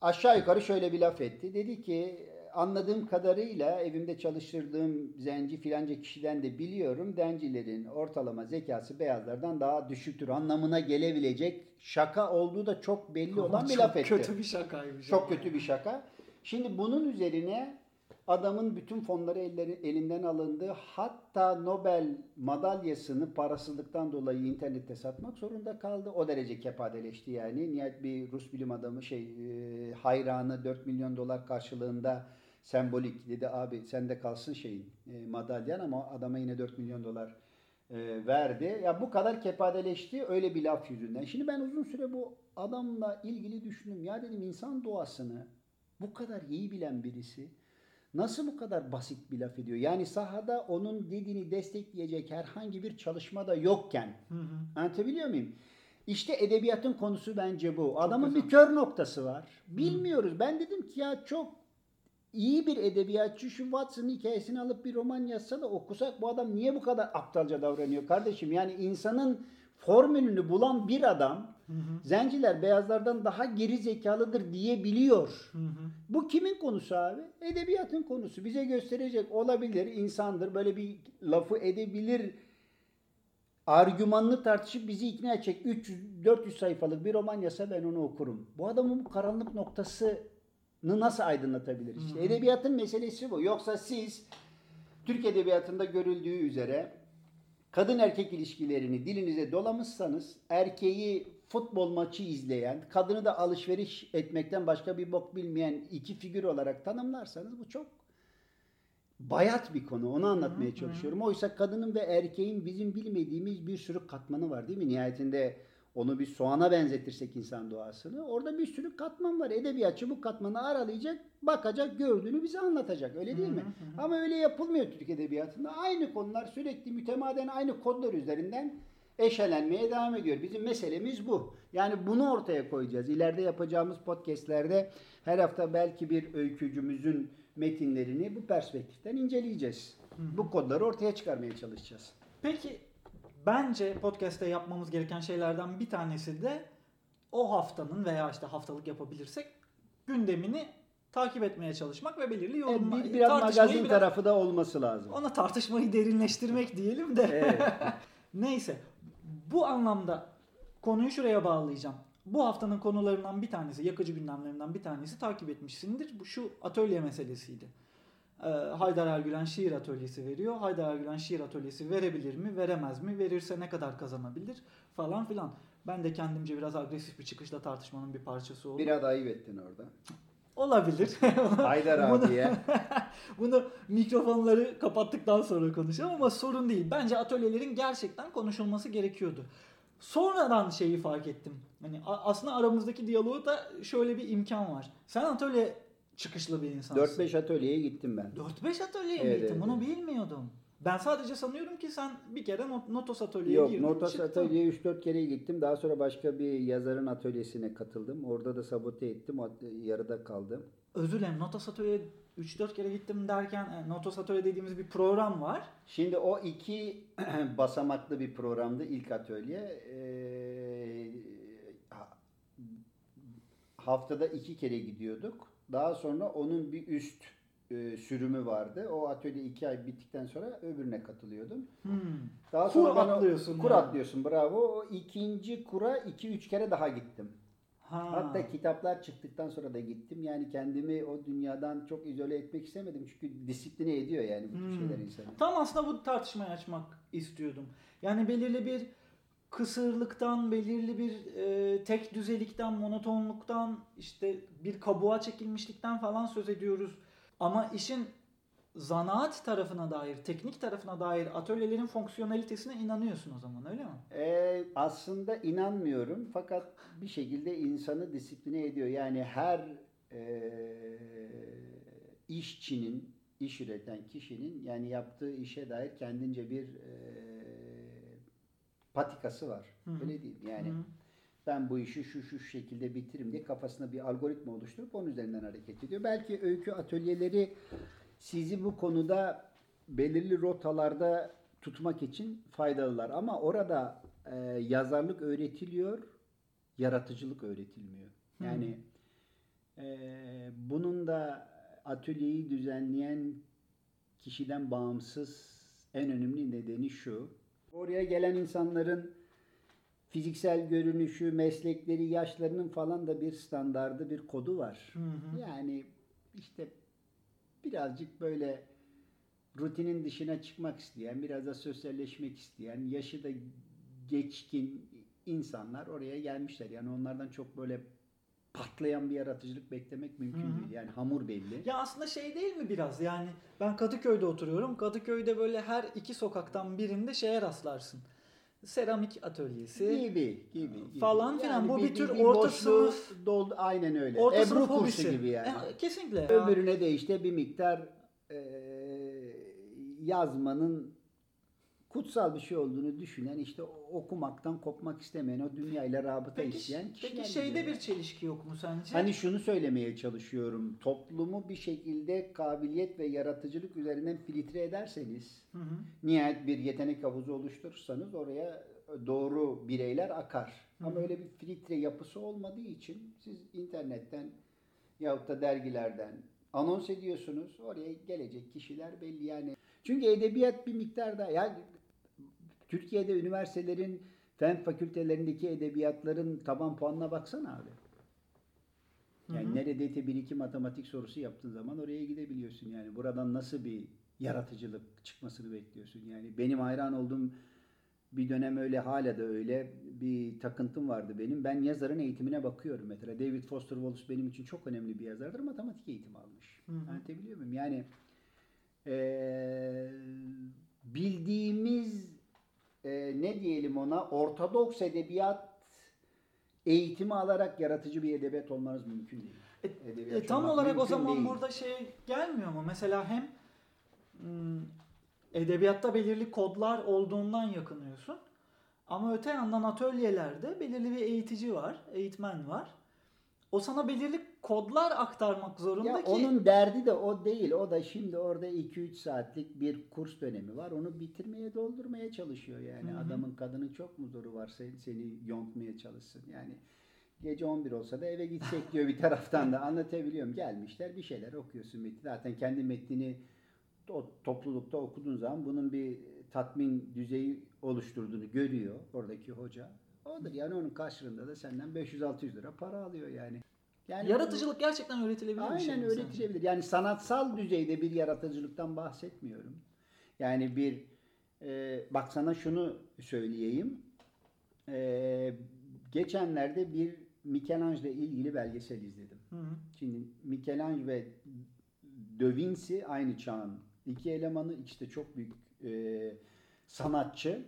Speaker 2: aşağı yukarı şöyle bir laf etti. Dedi ki anladığım kadarıyla evimde çalıştırdığım zenci filanca kişiden de biliyorum. Dencilerin ortalama zekası beyazlardan daha düşüktür anlamına gelebilecek şaka olduğu da çok belli olan
Speaker 1: Ama
Speaker 2: bir
Speaker 1: çok
Speaker 2: laf etti.
Speaker 1: kötü bir şakaymış.
Speaker 2: Çok
Speaker 1: ama.
Speaker 2: kötü bir şaka. Şimdi bunun üzerine adamın bütün fonları elleri, elinden alındı. Hatta Nobel madalyasını parasızlıktan dolayı internette satmak zorunda kaldı. O derece kepadeleşti yani. Nihayet bir Rus bilim adamı şey e, hayranı 4 milyon dolar karşılığında sembolik dedi abi sende kalsın şeyin e, madalyan ama adama yine 4 milyon dolar e, verdi. Ya bu kadar kepadeleşti öyle bir laf yüzünden. Şimdi ben uzun süre bu adamla ilgili düşündüm. Ya dedim insan doğasını bu kadar iyi bilen birisi nasıl bu kadar basit bir laf ediyor? Yani sahada onun dediğini destekleyecek herhangi bir çalışma da yokken.
Speaker 1: Hı hı.
Speaker 2: Anlatabiliyor muyum? İşte edebiyatın konusu bence bu. Adamın bir kör noktası var. Bilmiyoruz. Ben dedim ki ya çok iyi bir edebiyatçı şu Watson'ın hikayesini alıp bir roman yazsa da okusak bu adam niye bu kadar aptalca davranıyor kardeşim? Yani insanın formülünü bulan bir adam
Speaker 1: Hı hı.
Speaker 2: zenciler beyazlardan daha geri zekalıdır diyebiliyor.
Speaker 1: Hı hı.
Speaker 2: Bu kimin konusu abi? Edebiyatın konusu. Bize gösterecek olabilir, insandır. Böyle bir lafı edebilir. Argümanını tartışıp bizi ikna edecek 300-400 sayfalık bir roman yazsa ben onu okurum. Bu adamın bu karanlık noktasını nasıl aydınlatabiliriz? İşte edebiyatın meselesi bu. Yoksa siz Türk edebiyatında görüldüğü üzere kadın erkek ilişkilerini dilinize dolamışsanız erkeği futbol maçı izleyen, kadını da alışveriş etmekten başka bir bok bilmeyen iki figür olarak tanımlarsanız bu çok bayat bir konu. Onu anlatmaya çalışıyorum. Oysa kadının ve erkeğin bizim bilmediğimiz bir sürü katmanı var değil mi? Nihayetinde onu bir soğana benzetirsek insan doğasını orada bir sürü katman var. Edebiyatçı bu katmanı aralayacak, bakacak, gördüğünü bize anlatacak. Öyle değil mi? Ama öyle yapılmıyor Türk edebiyatında. Aynı konular sürekli mütemadiyen aynı kodlar üzerinden eşelenmeye devam ediyor. Bizim meselemiz bu. Yani bunu ortaya koyacağız. İleride yapacağımız podcastlerde her hafta belki bir öykücümüzün metinlerini bu perspektiften inceleyeceğiz. Bu kodları ortaya çıkarmaya çalışacağız.
Speaker 1: Peki bence podcast'te yapmamız gereken şeylerden bir tanesi de o haftanın veya işte haftalık yapabilirsek gündemini takip etmeye çalışmak ve belirli yorumlar.
Speaker 2: bir, biraz magazin
Speaker 1: biraz-
Speaker 2: tarafı da olması lazım.
Speaker 1: Ona tartışmayı derinleştirmek diyelim de.
Speaker 2: Evet.
Speaker 1: Neyse. Bu anlamda konuyu şuraya bağlayacağım. Bu haftanın konularından bir tanesi, yakıcı gündemlerinden bir tanesi takip etmişsindir. Bu şu atölye meselesiydi. Ee, Haydar Ergülen şiir atölyesi veriyor. Haydar Ergülen şiir atölyesi verebilir mi, veremez mi? Verirse ne kadar kazanabilir falan filan. Ben de kendimce biraz agresif bir çıkışla tartışmanın bir parçası oldum.
Speaker 2: Biraz ayıp ettin orada.
Speaker 1: Olabilir.
Speaker 2: Haydar
Speaker 1: Bunu-
Speaker 2: abiye.
Speaker 1: Bunu mikrofonları kapattıktan sonra konuşacağım ama sorun değil. Bence atölyelerin gerçekten konuşulması gerekiyordu. Sonradan şeyi fark ettim. Hani aslında aramızdaki diyaloğu da şöyle bir imkan var. Sen atölye çıkışlı bir insansın.
Speaker 2: 4-5 atölyeye gittim ben.
Speaker 1: 4-5 atölyeye
Speaker 2: Evet,
Speaker 1: gittin?
Speaker 2: evet,
Speaker 1: Bunu
Speaker 2: evet.
Speaker 1: bilmiyordum. Ben sadece sanıyorum ki sen bir kere not- Notos atölyeye
Speaker 2: Yok,
Speaker 1: girdin
Speaker 2: Notas
Speaker 1: çıktın.
Speaker 2: Atölye'ye 3-4 kere gittim. Daha sonra başka bir yazarın atölyesine katıldım. Orada da sabote ettim. Yarıda kaldım.
Speaker 1: Özür dilerim Notos atölyeye 3-4 kere gittim derken e, Notos atölye dediğimiz bir program var.
Speaker 2: Şimdi o iki basamaklı bir programdı ilk atölye. Ee, ha- haftada iki kere gidiyorduk. Daha sonra onun bir üst e, sürümü vardı. O atölye iki ay bittikten sonra öbürüne katılıyordum.
Speaker 1: Hmm.
Speaker 2: Daha
Speaker 1: Kur
Speaker 2: sonra ben o-
Speaker 1: atlıyorsun
Speaker 2: Kur
Speaker 1: yani.
Speaker 2: atlıyorsun bravo. O ikinci kura iki üç kere daha gittim.
Speaker 1: Ha.
Speaker 2: Hatta kitaplar çıktıktan sonra da gittim. Yani kendimi o dünyadan çok izole etmek istemedim. Çünkü disipline ediyor yani bu
Speaker 1: Hmm.
Speaker 2: şeyler insanı.
Speaker 1: Tam aslında bu tartışmayı açmak istiyordum. Yani belirli bir kısırlıktan, belirli bir e, tek düzelikten, monotonluktan, işte bir kabuğa çekilmişlikten falan söz ediyoruz. Ama işin zanaat tarafına dair, teknik tarafına dair atölyelerin fonksiyonalitesine inanıyorsun o zaman öyle mi?
Speaker 2: Ee, aslında inanmıyorum fakat bir şekilde insanı disipline ediyor. Yani her e, işçinin, iş üreten kişinin yani yaptığı işe dair kendince bir e, patikası var.
Speaker 1: Hı hı.
Speaker 2: Öyle değil? Yani
Speaker 1: Hı.
Speaker 2: ben bu işi şu şu şekilde bitiririm diye kafasında bir algoritma oluşturup onun üzerinden hareket ediyor. Belki öykü atölyeleri sizi bu konuda belirli rotalarda tutmak için faydalılar. Ama orada e, yazarlık öğretiliyor, yaratıcılık öğretilmiyor.
Speaker 1: Hı.
Speaker 2: Yani e, bunun da atölyeyi düzenleyen kişiden bağımsız en önemli nedeni şu. Oraya gelen insanların fiziksel görünüşü, meslekleri, yaşlarının falan da bir standardı, bir kodu var.
Speaker 1: Hı hı.
Speaker 2: Yani işte birazcık böyle rutinin dışına çıkmak isteyen, biraz da sosyalleşmek isteyen, yaşı da geçkin insanlar oraya gelmişler. Yani onlardan çok böyle patlayan bir yaratıcılık beklemek mümkün
Speaker 1: Hı hı.
Speaker 2: değil. Yani hamur belli.
Speaker 1: Ya aslında şey değil mi biraz yani ben Kadıköy'de oturuyorum. Kadıköy'de böyle her iki sokaktan birinde şeye rastlarsın. Seramik atölyesi.
Speaker 2: gibi gibi, gibi.
Speaker 1: Falan filan. Bu bir tür orta
Speaker 2: boşluğu
Speaker 1: sınıf-
Speaker 2: doldu aynen öyle.
Speaker 1: Orta
Speaker 2: Ebru
Speaker 1: sınıf
Speaker 2: kursu gibi yani.
Speaker 1: E, kesinlikle.
Speaker 2: Öbürüne de işte bir miktar eee, yazmanın kutsal bir şey olduğunu düşünen işte okumaktan kopmak istemeyen o dünyayla rabıta
Speaker 1: Peki,
Speaker 2: isteyen kişiler.
Speaker 1: peki şeyde bir çelişki yok mu sence?
Speaker 2: Hani şunu söylemeye çalışıyorum. Toplumu bir şekilde kabiliyet ve yaratıcılık üzerinden filtre ederseniz,
Speaker 1: Hı hı.
Speaker 2: nihayet bir yetenek havuzu oluşturursanız oraya doğru bireyler akar.
Speaker 1: Hı.
Speaker 2: Ama öyle bir filtre yapısı olmadığı için siz internetten yahut da dergilerden anons ediyorsunuz. Oraya gelecek kişiler belli yani. Çünkü edebiyat bir miktarda yani Türkiye'de üniversitelerin fen fakültelerindeki edebiyatların taban puanına baksana abi. Yani
Speaker 1: Hı hı.
Speaker 2: neredeyse bir iki matematik sorusu yaptığın zaman oraya gidebiliyorsun. Yani buradan nasıl bir yaratıcılık çıkmasını bekliyorsun? Yani benim hayran olduğum bir dönem öyle hala da öyle bir takıntım vardı benim. Ben yazarın eğitimine bakıyorum mesela. David Foster Wallace benim için çok önemli bir yazardır. Matematik eğitimi almış.
Speaker 1: Hı hı.
Speaker 2: Anlatabiliyor muyum? Yani eee, bildiğimiz eee, ne diyelim ona ortodoks edebiyat eğitimi alarak yaratıcı bir edebiyat olmanız mümkün değil.
Speaker 1: E, E, tam olarak o zaman
Speaker 2: değil.
Speaker 1: burada şey gelmiyor mu? Mesela hem hmm, edebiyatta belirli kodlar olduğundan yakınıyorsun. Ama öte yandan atölyelerde belirli bir eğitici var, eğitmen var. O sana belirli kodlar aktarmak zorunda
Speaker 2: Ya
Speaker 1: ki
Speaker 2: onun derdi de o değil. O da şimdi orada 2-3 saatlik bir kurs dönemi var. Onu bitirmeye, doldurmaya çalışıyor yani.
Speaker 1: Hı hı.
Speaker 2: Adamın kadının çok mu zoru var seni, seni yontmaya çalışsın. Yani gece 11 olsa da eve gitsek diyor bir taraftan da. Anlatabiliyorum. Gelmişler bir şeyler okuyorsun metni. Zaten kendi metnini o toplulukta okuduğun zaman bunun bir tatmin düzeyi oluşturduğunu görüyor oradaki hoca. Odur yani onun karşılığında da senden 500-600 lira para alıyor yani. Yani
Speaker 1: yaratıcılık gerçekten öğretilebilir bir şey
Speaker 2: Aynen öğretilebilir. Yani sanatsal düzeyde bir yaratıcılıktan bahsetmiyorum. Yani bir e, bak sana şunu söyleyeyim. E, geçenlerde bir Michelangelo ile ilgili belgesel izledim.
Speaker 1: Hı hı.
Speaker 2: Şimdi Michelangelo ve Da Vinci aynı çağın iki elemanı. İkisi de çok büyük e, sanatçı.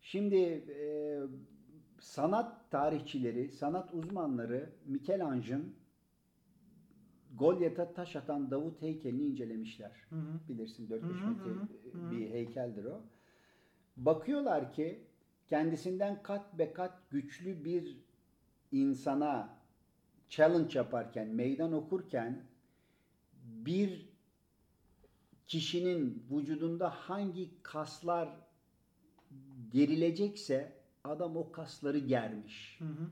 Speaker 2: Şimdi e, sanat tarihçileri, sanat uzmanları Michelangelo'nun Golyat'a taş atan Davut heykelini incelemişler.
Speaker 1: Hı hı.
Speaker 2: Bilirsin 4-5
Speaker 1: Hı hı,
Speaker 2: metre
Speaker 1: hı.
Speaker 2: bir heykeldir o. Bakıyorlar ki kendisinden kat be kat güçlü bir insana challenge yaparken, meydan okurken bir kişinin vücudunda hangi kaslar gerilecekse adam o kasları germiş.
Speaker 1: Hı hı.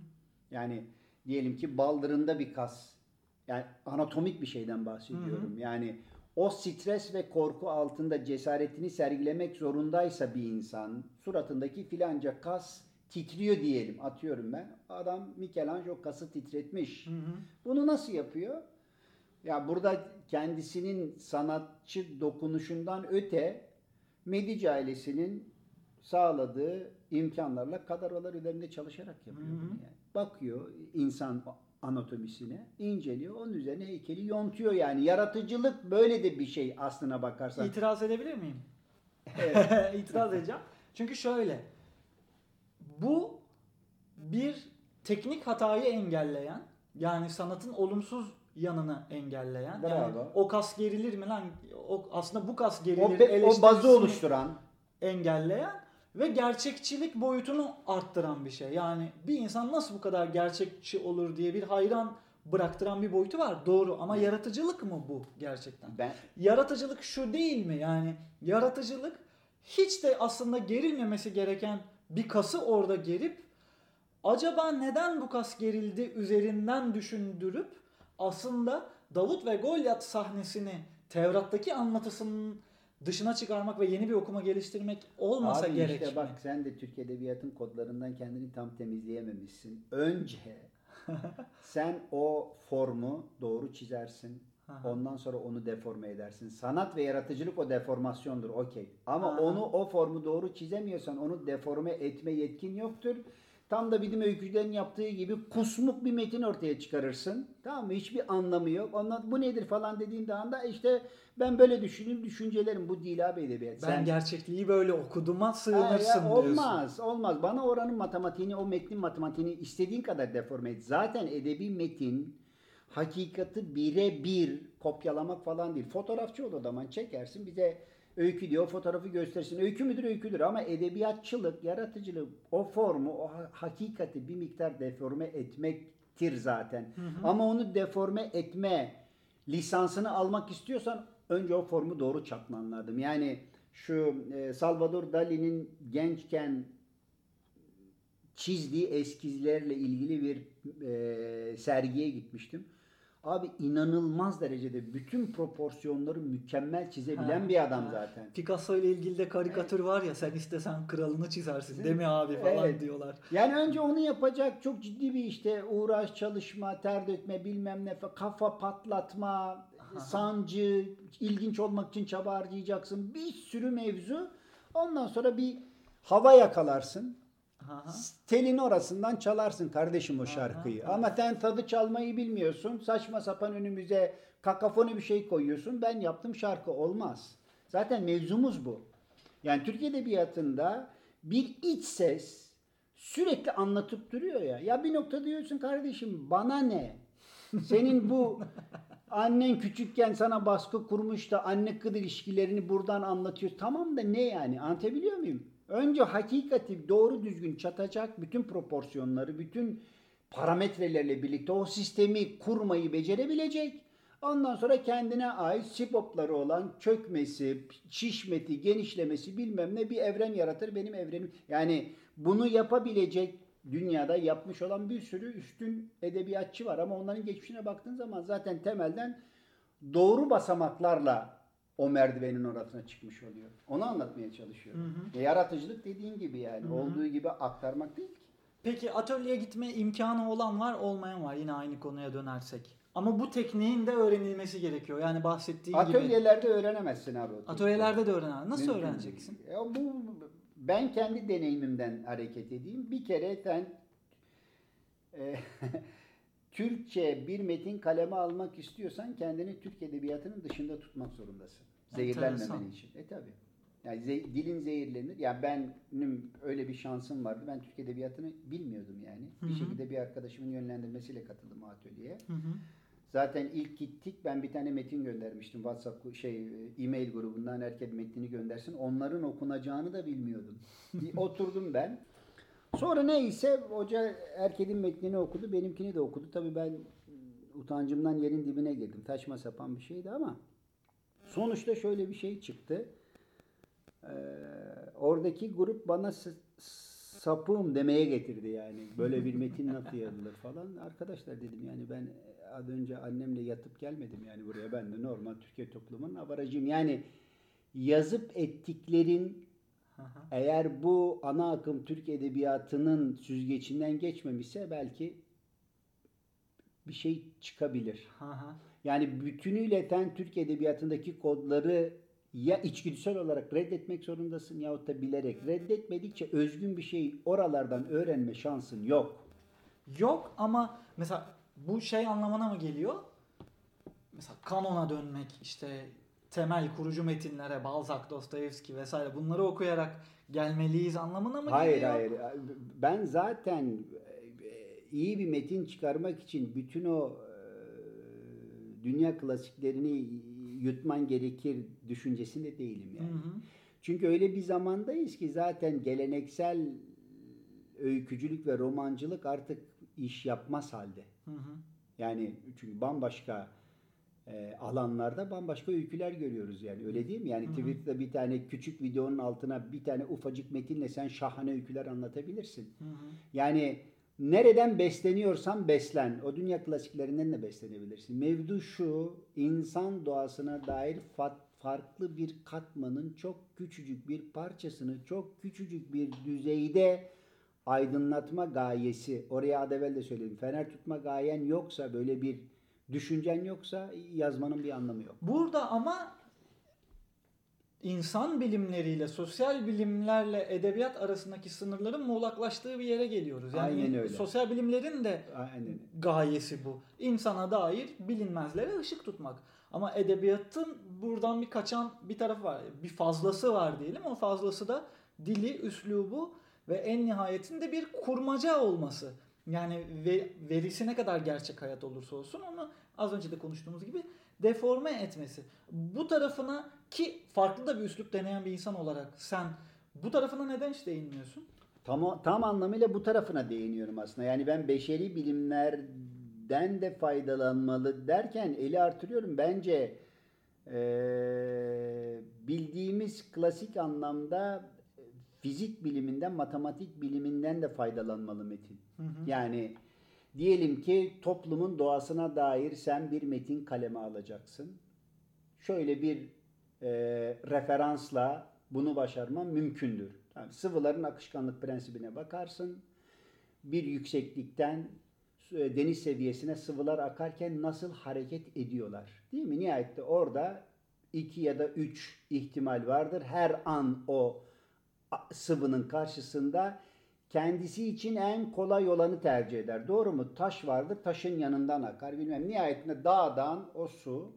Speaker 2: Yani diyelim ki baldırında bir kas. Yani anatomik bir şeyden bahsediyorum. Yani o stres ve korku altında cesaretini sergilemek zorundaysa bir insan suratındaki filanca kas titriyor diyelim atıyorum ben. Adam Michelangelo kası titretmiş.
Speaker 1: Hı hı.
Speaker 2: Bunu nasıl yapıyor? Ya burada kendisinin sanatçı dokunuşundan öte Medici ailesinin sağladığı imkanlarla kadrolar üzerinde çalışarak yapıyor bunu yani. Bakıyor insan anatomisine, inceliyor, onun üzerine heykeli yontuyor yani. Yaratıcılık böyle de bir şey aslına bakarsan.
Speaker 1: İtiraz edebilir miyim? İtiraz edeceğim. Çünkü şöyle. Bu bir teknik hatayı engelleyen yani sanatın olumsuz yanını engelleyen. Yani
Speaker 2: Bravo.
Speaker 1: o kas gerilir mi lan? O, aslında bu kas
Speaker 2: O,
Speaker 1: gerilir.
Speaker 2: pe- o bazı oluşturan
Speaker 1: engelleyen ve gerçekçilik boyutunu arttıran bir şey. Yani bir insan nasıl bu kadar gerçekçi olur diye bir hayran bıraktıran bir boyutu var. Doğru ama yaratıcılık mı bu gerçekten?
Speaker 2: ben
Speaker 1: Yaratıcılık şu değil mi? Yani yaratıcılık hiç de aslında gerilmemesi gereken bir kası orada gerip acaba neden bu kas gerildi üzerinden düşündürüp aslında Davut ve Golyat sahnesini Tevrat'taki anlatısının dışına çıkarmak ve yeni bir okuma geliştirmek olmasa
Speaker 2: Abi
Speaker 1: gerek
Speaker 2: işte
Speaker 1: mi?
Speaker 2: bak sen de Türk Edebiyat'ın kodlarından kendini tam temizleyememişsin. Önce sen o formu doğru çizersin.
Speaker 1: Aha.
Speaker 2: Ondan sonra onu deforme edersin. Sanat ve yaratıcılık o deformasyondur okey. Ama
Speaker 1: Aha.
Speaker 2: onu o formu doğru çizemiyorsan onu deforme etme yetkin yoktur. Tam da bilim öykücülerin yaptığı gibi kusmuk bir metin ortaya çıkarırsın. Tamam mı? Hiçbir anlamı yok. Ondan bu nedir falan dediğin anda işte ben böyle düşündüm düşüncelerim bu değil abi edebiyat.
Speaker 1: Ben
Speaker 2: Sen-
Speaker 1: gerçekliği böyle okuduma sığınırsın
Speaker 2: ya,
Speaker 1: diyorsun.
Speaker 2: olmaz, olmaz. Bana oranın matematiğini, o metnin matematiğini istediğin kadar deforme et. Zaten edebi metin hakikati birebir kopyalamak falan değil. Fotoğrafçı ol o zaman çekersin bize öykü diyor, fotoğrafı göstersin. Öykü müdür, öyküdür ama edebiyatçılık, yaratıcılık o formu, o ha- hakikati bir miktar deforme etmektir zaten. Ama onu deforme etme lisansını almak istiyorsan önce o formu doğru çakman lazım. Yani şu e, Salvador Dali'nin gençken çizdiği eskizlerle ilgili bir e, sergiye gitmiştim. Abi inanılmaz derecede bütün proporsiyonları mükemmel çizebilen
Speaker 1: Ha,
Speaker 2: bir adam
Speaker 1: ha.
Speaker 2: zaten.
Speaker 1: Picasso ile ilgili de karikatür var ya sen istesen kralını çizersin değil mi abi falan
Speaker 2: Evet.
Speaker 1: diyorlar.
Speaker 2: Yani önce onu yapacak çok ciddi bir işte uğraş, çalışma, ter dökme, bilmem ne, fa- kafa patlatma, sancı, ilginç olmak için çaba harcayacaksın. Bir sürü mevzu. Ondan sonra bir hava yakalarsın.
Speaker 1: Aha.
Speaker 2: Telin orasından çalarsın kardeşim o şarkıyı.
Speaker 1: aha.
Speaker 2: Ama sen tadı çalmayı bilmiyorsun. Saçma sapan önümüze kakafoni bir şey koyuyorsun. Ben yaptım şarkı olmaz. Zaten mevzumuz bu. Yani Türk Edebiyatı'nda bir iç ses sürekli anlatıp duruyor ya. Ya bir nokta diyorsun kardeşim bana ne? Senin bu annen küçükken sana baskı kurmuş da anne kız ilişkilerini buradan anlatıyor. Tamam da ne yani? Anlatabiliyor muyum? Önce hakikati doğru düzgün çatacak bütün proporsiyonları, bütün parametrelerle birlikte o sistemi kurmayı becerebilecek. Ondan sonra kendine ait sipopları olan çökmesi, şişmeti, genişlemesi bilmem ne bir evren yaratır benim evrenim. Yani bunu yapabilecek dünyada yapmış olan bir sürü üstün edebiyatçı var ama onların geçmişine baktığın zaman zaten temelden doğru basamaklarla o merdivenin orasına çıkmış oluyor. Onu anlatmaya çalışıyorum.
Speaker 1: Hı
Speaker 2: E, yaratıcılık dediğin gibi yani
Speaker 1: Hı hı.
Speaker 2: olduğu gibi aktarmak değil ki.
Speaker 1: Peki atölyeye gitme imkanı olan var olmayan var yine aynı konuya dönersek. Ama bu tekniğin de öğrenilmesi gerekiyor. Yani bahsettiğin gibi.
Speaker 2: Atölyelerde öğrenemezsin abi.
Speaker 1: Atölyelerde de öğrenen. Nasıl
Speaker 2: Mümkün
Speaker 1: öğreneceksin?
Speaker 2: değil. Ya bu ben kendi deneyimimden hareket edeyim. Bir kere sen e, Türkçe bir metin kaleme almak istiyorsan kendini Türk edebiyatının dışında tutmak zorundasın. Zehirlenmemen için. E tabi. Yani ze- dilin zehirlenir. Ya benim öyle bir şansım vardı. Ben Türk edebiyatını bilmiyordum yani.
Speaker 1: Hı
Speaker 2: Bir şekilde bir arkadaşımın yönlendirmesiyle katıldım atölyeye.
Speaker 1: Hı hı.
Speaker 2: Zaten ilk gittik ben bir tane metin göndermiştim WhatsApp şey e-mail grubundan herkes metnini göndersin. Onların okunacağını da bilmiyordum. Bir oturdum ben. Sonra neyse hoca herkesin metnini okudu, benimkini de okudu. Tabii ben ıı, utancımdan yerin dibine girdim. Taşma sapan bir şeydi ama sonuçta şöyle bir şey çıktı. Ee, oradaki grup bana sapığım demeye getirdi yani. Böyle bir metin nasıl yazılır falan. Arkadaşlar dedim yani ben az önce annemle yatıp gelmedim yani buraya. Ben de normal Türkiye toplumunun avaracıyım. Yani yazıp ettiklerin eğer bu ana akım Türk edebiyatının süzgecinden geçmemişse belki bir şey çıkabilir. Yani bütünüyle sen Türk edebiyatındaki kodları ya içgüdüsel olarak reddetmek zorundasın yahut da bilerek reddetmedikçe özgün bir şey oralardan öğrenme şansın yok.
Speaker 1: Yok ama mesela bu şey anlamına mı geliyor? Mesela kanona dönmek işte temel kurucu metinlere Balzac, Dostoyevski vesaire bunları okuyarak gelmeliyiz anlamına mı
Speaker 2: hayır,
Speaker 1: geliyor?
Speaker 2: Hayır hayır. Ben zaten iyi bir metin çıkarmak için bütün o dünya klasiklerini yutman gerekir düşüncesinde değilim yani. Hı hı. Çünkü öyle bir zamandayız ki zaten geleneksel öykücülük ve romancılık artık iş yapmaz halde. Hı hı. Yani çünkü bambaşka e, alanlarda bambaşka öyküler görüyoruz yani öyle değil mi? Yani. Twitter'da bir tane küçük videonun altına bir tane ufacık metinle sen şahane öyküler anlatabilirsin. Yani Nereden besleniyorsan beslen. O dünya klasiklerinden de beslenebilirsin. Mevdu şu, insan doğasına dair farklı bir katmanın çok küçücük bir parçasını çok küçücük bir düzeyde aydınlatma gayesi. Oraya ad evvel de söyledim. Fener tutma gayen yoksa böyle bir düşüncen yoksa yazmanın bir anlamı yok.
Speaker 1: Burada ama insan bilimleriyle sosyal bilimlerle edebiyat arasındaki sınırların muğlaklaştığı bir yere geliyoruz. Yani Aynen öyle. sosyal bilimlerin de Aynen. gayesi bu. İnsana dair bilinmezlere ışık tutmak. Ama edebiyatın buradan bir kaçan bir tarafı var. Bir fazlası var diyelim. O fazlası da dili, üslubu ve en nihayetinde bir kurmaca olması. Yani verisi ne kadar gerçek hayat olursa olsun onu az önce de konuştuğumuz gibi deforme etmesi. Bu tarafına ki farklı da bir üslup deneyen bir insan olarak sen bu tarafına neden hiç değinmiyorsun?
Speaker 2: Tam, tam anlamıyla bu tarafına değiniyorum aslında. Yani ben beşeri bilimlerden de faydalanmalı derken eli artırıyorum. Bence ee, bildiğimiz klasik anlamda fizik biliminden, matematik biliminden de faydalanmalı Metin. Hı hı. Yani Diyelim ki toplumun doğasına dair sen bir metin kaleme alacaksın. Şöyle bir e, referansla bunu başarman mümkündür. Yani sıvıların akışkanlık prensibine bakarsın. Bir yükseklikten e, deniz seviyesine sıvılar akarken nasıl hareket ediyorlar? Değil mi? Nihayette orada iki ya da üç ihtimal vardır. Her an o sıvının karşısında kendisi için en kolay olanı tercih eder. Doğru mu? Taş vardır, taşın yanından akar. Bilmem. Nihayetinde dağdan o su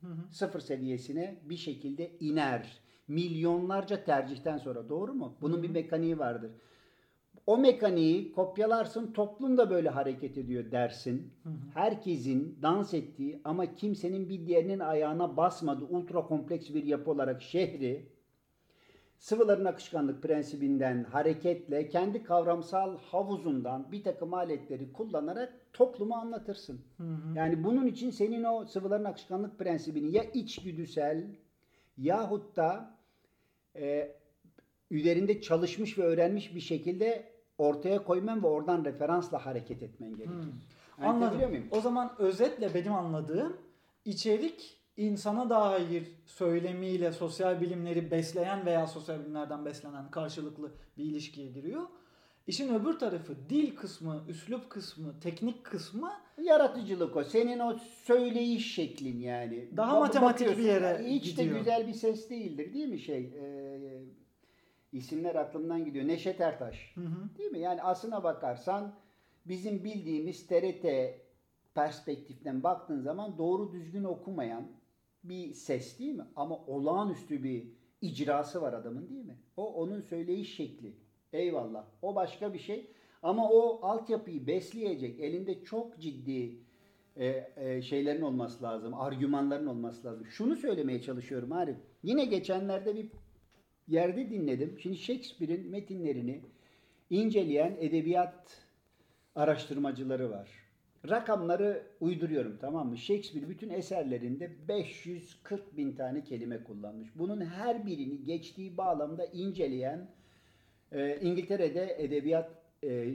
Speaker 2: hı hı. sıfır seviyesine bir şekilde iner. Milyonlarca tercihten sonra. Doğru mu? Bunun hı hı. bir mekaniği vardır. O mekaniği kopyalarsın, toplum da böyle hareket ediyor dersin. Hı hı. Herkesin dans ettiği ama kimsenin bir diğerinin ayağına basmadığı ultra kompleks bir yapı olarak şehri sıvıların akışkanlık prensibinden hareketle kendi kavramsal havuzundan bir takım aletleri kullanarak toplumu anlatırsın. Hı hı. Yani bunun için senin o sıvıların akışkanlık prensibini ya içgüdüsel yahut da e, üzerinde çalışmış ve öğrenmiş bir şekilde ortaya koyman ve oradan referansla hareket etmen gerekir.
Speaker 1: Hmm. Anladım. Muyum? O zaman özetle benim anladığım içerik insana dair söylemiyle sosyal bilimleri besleyen veya sosyal bilimlerden beslenen karşılıklı bir ilişkiye giriyor. İşin öbür tarafı dil kısmı, üslup kısmı, teknik kısmı
Speaker 2: yaratıcılık o. Senin o söyleyiş şeklin yani.
Speaker 1: Daha Bak, matematik bir yere
Speaker 2: hiç gidiyor. de güzel bir ses değildir değil mi şey? Ee, isimler aklımdan gidiyor. Neşet Ertaş. Hı hı. Değil mi? Yani aslına bakarsan bizim bildiğimiz TRT perspektiften baktığın zaman doğru düzgün okumayan, bir ses değil mi? Ama olağanüstü bir icrası var adamın değil mi? O onun söyleyiş şekli. Eyvallah. O başka bir şey. Ama o altyapıyı besleyecek elinde çok ciddi e, e, şeylerin olması lazım. Argümanların olması lazım. Şunu söylemeye çalışıyorum Arif. Yine geçenlerde bir yerde dinledim. Şimdi Shakespeare'in metinlerini inceleyen edebiyat araştırmacıları var. Rakamları uyduruyorum tamam mı? Shakespeare bütün eserlerinde 540 bin tane kelime kullanmış. Bunun her birini geçtiği bağlamda inceleyen Ee, İngiltere'de edebiyat e,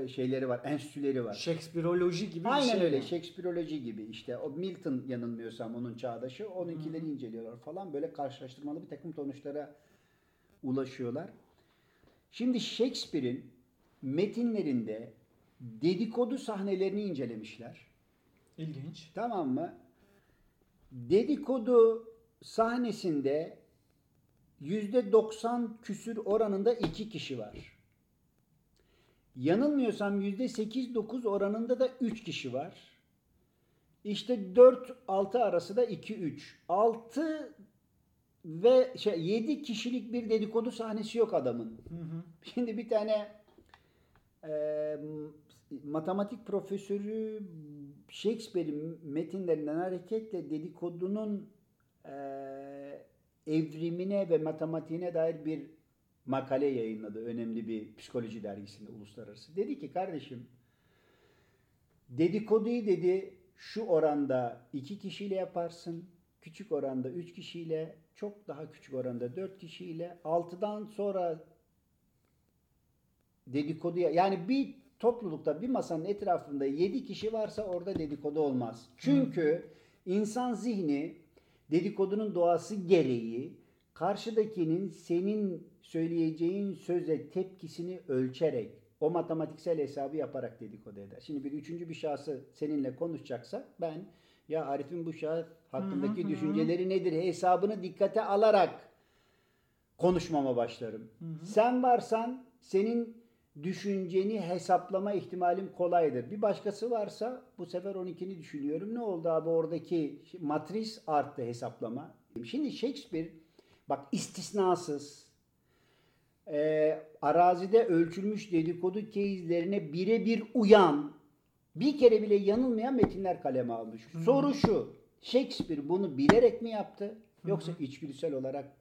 Speaker 2: e, şeyleri var, enstitüleri var.
Speaker 1: Shakespeareoloji gibi bir
Speaker 2: Aynen
Speaker 1: şey.
Speaker 2: öyle.
Speaker 1: yani.
Speaker 2: Shakespeareoloji gibi işte. O Milton yanılmıyorsam onun çağdaşı. Onunkileri inceliyorlar falan. Böyle karşılaştırmalı bir takım sonuçlara ulaşıyorlar. Şimdi Shakespeare'in metinlerinde dedikodu sahnelerini incelemişler.
Speaker 1: İlginç.
Speaker 2: Tamam mı? Dedikodu sahnesinde yüzde 90 küsür oranında iki kişi var. Yanılmıyorsam yüzde 8-9 oranında da 3 kişi var. İşte 4-6 arası da 2-3. 6 ve şey 7 kişilik bir dedikodu sahnesi yok adamın.
Speaker 1: Hı hı.
Speaker 2: Şimdi bir tane e, matematik profesörü Shakespeare'in metinlerinden hareketle dedikodunun e, evrimine ve matematiğine dair bir makale yayınladı. Önemli bir psikoloji dergisinde uluslararası. Dedi ki kardeşim dedikoduyu dedi şu oranda iki kişiyle yaparsın. Küçük oranda üç kişiyle, çok daha küçük oranda dört kişiyle, altıdan sonra dedikoduya yani bir toplulukta bir masanın etrafında 7 kişi varsa orada dedikodu olmaz. Çünkü insan zihni dedikodunun doğası gereği karşıdakinin senin söyleyeceğin söze tepkisini ölçerek o matematiksel hesabı yaparak dedikodu eder. Şimdi bir üçüncü bir şahsı seninle konuşacaksa ben ya Arif'in bu şahıs hakkındaki
Speaker 1: Hı hı hı.
Speaker 2: düşünceleri nedir hesabını dikkate alarak konuşmama başlarım. Sen varsan senin düşünceni hesaplama ihtimalim kolaydır. Bir başkası varsa bu sefer 12'ni düşünüyorum. Ne oldu abi oradaki matris arttı hesaplama. Şimdi Shakespeare bak istisnasız e, arazide ölçülmüş dedikodu keyizlerine birebir uyan bir kere bile yanılmayan metinler kaleme almış. Soru şu. Shakespeare bunu bilerek mi yaptı yoksa içgüdüsel olarak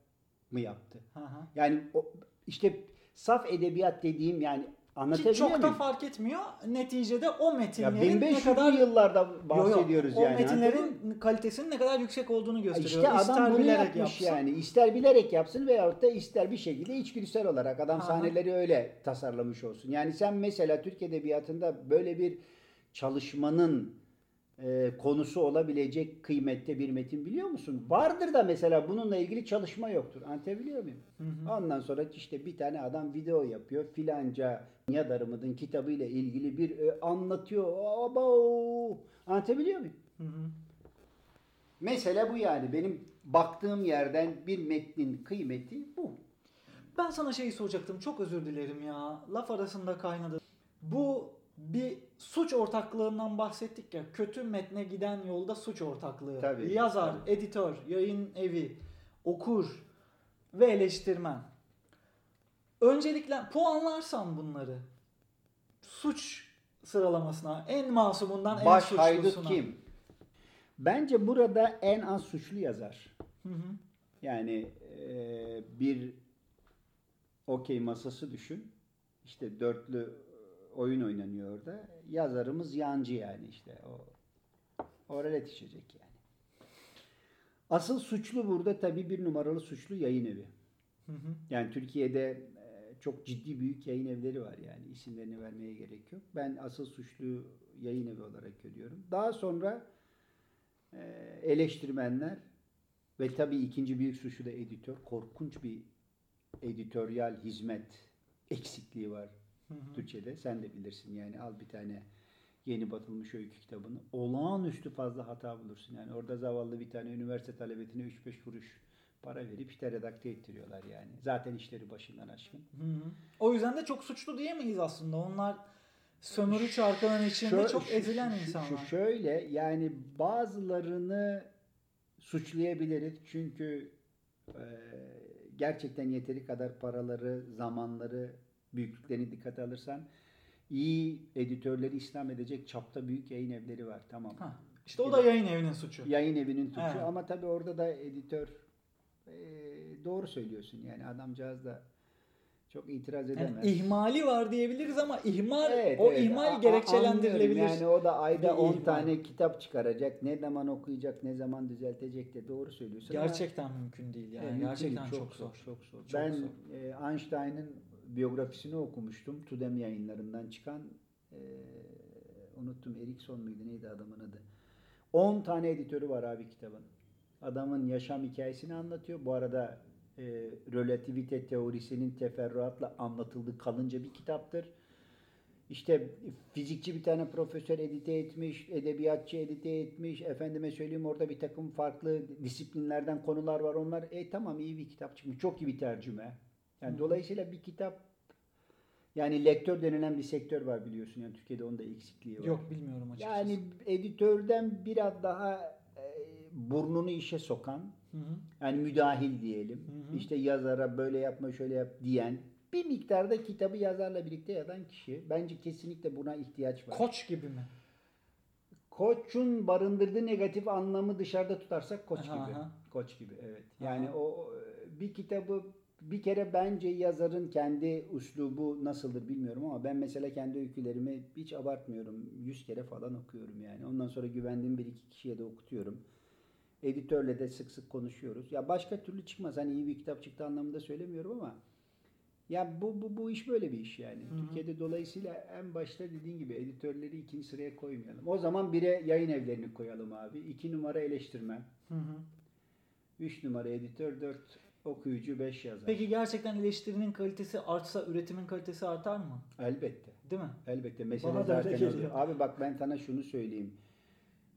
Speaker 2: mı yaptı?
Speaker 1: Hı hı.
Speaker 2: Yani o, işte saf edebiyat dediğim yani
Speaker 1: Ki
Speaker 2: anlatabiliyor
Speaker 1: çok da
Speaker 2: muyum?
Speaker 1: fark etmiyor. Neticede o
Speaker 2: Ya
Speaker 1: metinlerin ne
Speaker 2: 1500'lü
Speaker 1: kadar
Speaker 2: yıllardan
Speaker 1: Yo, yo,
Speaker 2: bahsediyoruz
Speaker 1: o
Speaker 2: yani.
Speaker 1: metinlerin kalitesinin ne kadar yüksek olduğunu gösteriyor.
Speaker 2: İşte adam
Speaker 1: İster
Speaker 2: bunu
Speaker 1: bilerek
Speaker 2: yapmış
Speaker 1: yapsın.
Speaker 2: yani. İster bilerek yapsın veyahut da ister bir şekilde içgüdüsel olarak adam
Speaker 1: Aha.
Speaker 2: sahneleri öyle tasarlamış olsun. Yani sen mesela Türk Edebiyatı'nda böyle bir çalışmanın e, konusu olabilecek kıymette bir metin biliyor musun? Vardır da mesela bununla ilgili çalışma yoktur. Anlatabiliyor muyum? Ondan sonra işte bir tane adam video yapıyor. Filanca Nihat Arımıdın kitabıyla ilgili bir e, anlatıyor. Abo! Anlatabiliyor muyum?
Speaker 1: Hı hı.
Speaker 2: Mesele bu yani. Benim baktığım yerden bir metnin kıymeti bu.
Speaker 1: Ben sana şeyi soracaktım. Çok özür dilerim ya. Laf arasında kaynadı. Bu bir suç ortaklığından bahsettik ya. Kötü metne giden yolda suç ortaklığı.
Speaker 2: Tabii,
Speaker 1: Yazar,
Speaker 2: tabii.
Speaker 1: editör, yayın evi, okur ve eleştirmen. Öncelikle puanlarsan bunları. Suç sıralamasına en masumundan en
Speaker 2: Baş
Speaker 1: suçlusuna.
Speaker 2: haydut kim? Bence burada en az suçlu yazar.
Speaker 1: Hı hı.
Speaker 2: Yani e, bir okey masası düşün. İşte dörtlü oyun oynanıyor orada. Yazarımız yancı yani işte. O, o relet içecek yani. Asıl suçlu burada tabii bir numaralı suçlu yayın evi.
Speaker 1: Hı hı.
Speaker 2: Yani Türkiye'de e, çok ciddi büyük yayın evleri var yani isimlerini vermeye gerek yok. Ben asıl suçlu yayın evi olarak görüyorum. Daha sonra e, eleştirmenler ve tabii ikinci büyük suçlu da editör. Korkunç bir editoryal hizmet eksikliği var
Speaker 1: Hı hı.
Speaker 2: Türkçe'de. Sen de bilirsin yani al bir tane yeni batılmış öykü kitabını. Olağanüstü fazla hata bulursun. Yani orada zavallı bir tane üniversite talebetine 3-5 kuruş para verip işte redakte ettiriyorlar yani. Zaten işleri başından aşkın.
Speaker 1: Hı hı. O yüzden de çok suçlu diyemeyiz aslında. Onlar sömürü çarkının içinde
Speaker 2: Şö-
Speaker 1: çok ezilen insanlar.
Speaker 2: şöyle yani bazılarını suçlayabiliriz çünkü e, gerçekten yeteri kadar paraları, zamanları, büyüklüklerini dikkate alırsan iyi editörleri İslam edecek çapta büyük yayın evleri var. Tamam.
Speaker 1: Ha, İşte o da yayın evinin suçu.
Speaker 2: Yayın evinin suçu
Speaker 1: Evet.
Speaker 2: ama tabii orada da editör e, doğru söylüyorsun yani adamcağız da çok itiraz
Speaker 1: Yani
Speaker 2: edemez.
Speaker 1: ihmali var diyebiliriz ama ihmal
Speaker 2: Evet,
Speaker 1: o
Speaker 2: evet.
Speaker 1: ihmal
Speaker 2: A-
Speaker 1: gerekçelendirilebilir.
Speaker 2: Yani o da ayda
Speaker 1: Bir
Speaker 2: 10
Speaker 1: ihmal.
Speaker 2: tane kitap çıkaracak. Ne zaman okuyacak, ne zaman düzeltecek de doğru söylüyorsun. ama-
Speaker 1: Gerçekten mümkün değil yani.
Speaker 2: Evet, mümkün
Speaker 1: Gerçekten
Speaker 2: değil.
Speaker 1: çok, zor.
Speaker 2: Çok zor.
Speaker 1: Çok
Speaker 2: ben
Speaker 1: zor.
Speaker 2: e, Einstein'ın biyografisini okumuştum. Tudem yayınlarından çıkan e, unuttum Erikson muydu neydi adamın adı. 10 tane editörü var abi kitabın. Adamın yaşam hikayesini anlatıyor. Bu arada e, relativite teorisinin teferruatla anlatıldığı kalınca bir kitaptır. İşte fizikçi bir tane profesör edite etmiş, edebiyatçı edite etmiş. Efendime söyleyeyim orada bir takım farklı disiplinlerden konular var. Onlar e tamam iyi bir kitap çıkmış. Çok iyi bir tercüme. Yani
Speaker 1: Hı.
Speaker 2: dolayısıyla bir kitap yani lektör denilen bir sektör var biliyorsun. Yani Türkiye'de onun da eksikliği var.
Speaker 1: Yok bilmiyorum açıkçası.
Speaker 2: Yani editörden biraz daha e, burnunu işe sokan,
Speaker 1: Hı hı.
Speaker 2: yani müdahil diyelim.
Speaker 1: Hı hı.
Speaker 2: İşte yazara böyle yapma şöyle yap diyen bir miktarda kitabı yazarla birlikte yazan kişi. Bence kesinlikle buna ihtiyaç var.
Speaker 1: Koç gibi mi?
Speaker 2: Koç'un barındırdığı negatif anlamı dışarıda tutarsak koç
Speaker 1: Aha,
Speaker 2: gibi.
Speaker 1: aha.
Speaker 2: Koç gibi evet. Yani
Speaker 1: Aha.
Speaker 2: o bir kitabı bir kere bence yazarın kendi üslubu nasıldır bilmiyorum ama ben mesela kendi öykülerimi hiç abartmıyorum. Yüz kere falan okuyorum yani. Ondan sonra güvendiğim bir iki kişiye de okutuyorum. Editörle de sık sık konuşuyoruz. Ya başka türlü çıkmaz. Hani iyi bir kitap çıktı anlamında söylemiyorum ama ya bu, bu, bu iş böyle bir iş yani.
Speaker 1: Hı hı.
Speaker 2: Türkiye'de dolayısıyla en başta dediğin gibi editörleri ikinci sıraya koymayalım. O zaman bire yayın evlerini koyalım abi. İki numara eleştirmen.
Speaker 1: Hı hı.
Speaker 2: Üç numara editör, dört okuyucu, beş yazar.
Speaker 1: Peki gerçekten eleştirinin kalitesi artsa üretimin kalitesi artar mı?
Speaker 2: Elbette.
Speaker 1: Değil mi?
Speaker 2: Elbette. Mesele
Speaker 1: Bana
Speaker 2: zaten o.
Speaker 1: geliyor.
Speaker 2: Abi bak ben sana şunu söyleyeyim.